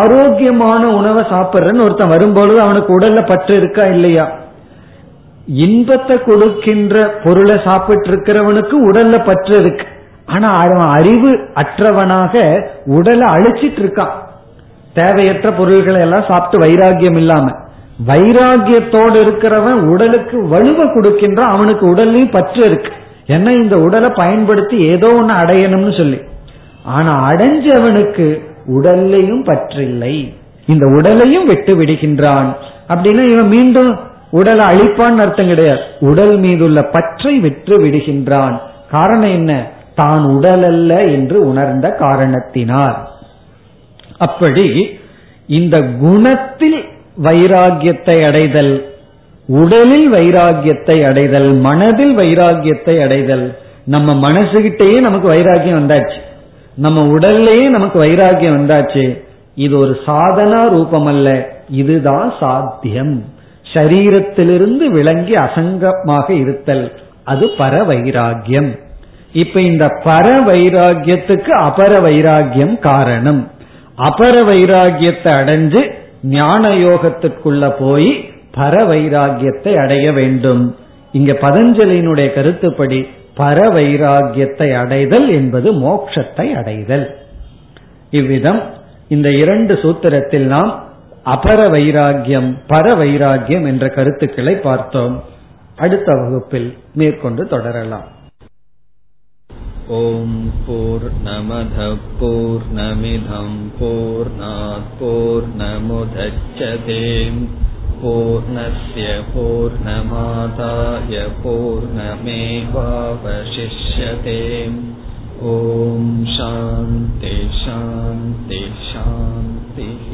ஆரோக்கியமான உணவை சாப்பிட்றேன்னு ஒருத்தன் வரும்பொழுது அவனுக்கு உடல்ல பற்று இருக்கா இல்லையா? இன்பத்தை கொடுக்கின்ற பொருளை சாப்பிட்டு இருக்கிறவனுக்கு உடல்ல பற்று இருக்கு. ஆனா அவன் அறிவு அற்றவனாக உடலை அழிச்சிட்டு இருக்கான் தேவையற்ற பொருள்களை எல்லாம் சாப்பிட்டு வைராகியம் இல்லாம. வைராகியத்தோடு இருக்கிறவன் உடலுக்கு வலுவை கொடுக்கின்றான் அவனுக்கு உடல்லையும் பற்று இருக்கு. ஏன்னா இந்த உடலை பயன்படுத்தி ஏதோ ஒன்னு அடையணும்னு சொல்லி. ஆனா அடைஞ்சவனுக்கு உடல்லையும் பற்றில்லை இந்த உடலையும் விட்டு விடுகின்றான். அப்படின்னா இவன் மீண்டும் உடலை அழிப்பான்னு அர்த்தம் கிடையாது. உடல் மீதுள்ள பற்றை விற்று விடுகின்றான். காரணம் என்ன? தான் உடல் அல்ல என்று உணர்ந்த காரணத்தினார். அப்படி இந்த குணத்தில் வைராகியத்தை அடைதல் உடலில் வைராகியத்தை அடைதல் மனதில் வைராகியத்தை அடைதல் நம்ம மனசுகிட்டேயே நமக்கு வைராகியம் வந்தாச்சு. நம்ம உடல்லேயே நமக்கு வைராகியம் வந்தாச்சு. இது ஒரு சாதனா ரூபம் அல்ல இதுதான் சாத்தியம். சரீரத்திலிருந்து விளங்கி அசங்கமாக இருத்தல் அது பர வைராகியம் இப்ப இந்த பர வைராகியத்துக்கு அபர வைராகியம் காரணம். அபர வைராகியத்தை அடைஞ்சு ஞான யோகத்திற்குள்ள போய் பர வைராகியத்தை அடைய வேண்டும். இங்க பதஞ்சலியினுடைய கருத்துப்படி பர வைராகியத்தை அடைதல் என்பது மோட்சத்தை அடைதல். இவ்விதம் இந்த இரண்டு சூத்திரத்தில் நாம் அபர வைராகியம் பர வைராகியம் என்ற கருத்துக்களை பார்த்தோம் அடுத்த வகுப்பில் மேற்கொண்டு தொடரலாம் ॐ पूर्णमधः पूर्णमिधम् पूर्णात् पूर्णमुदच्छते पूर्णस्य पूर्णमादाय पूर्णमेवावशिष्यते ॐ शान्ति शान्ति शान्तिः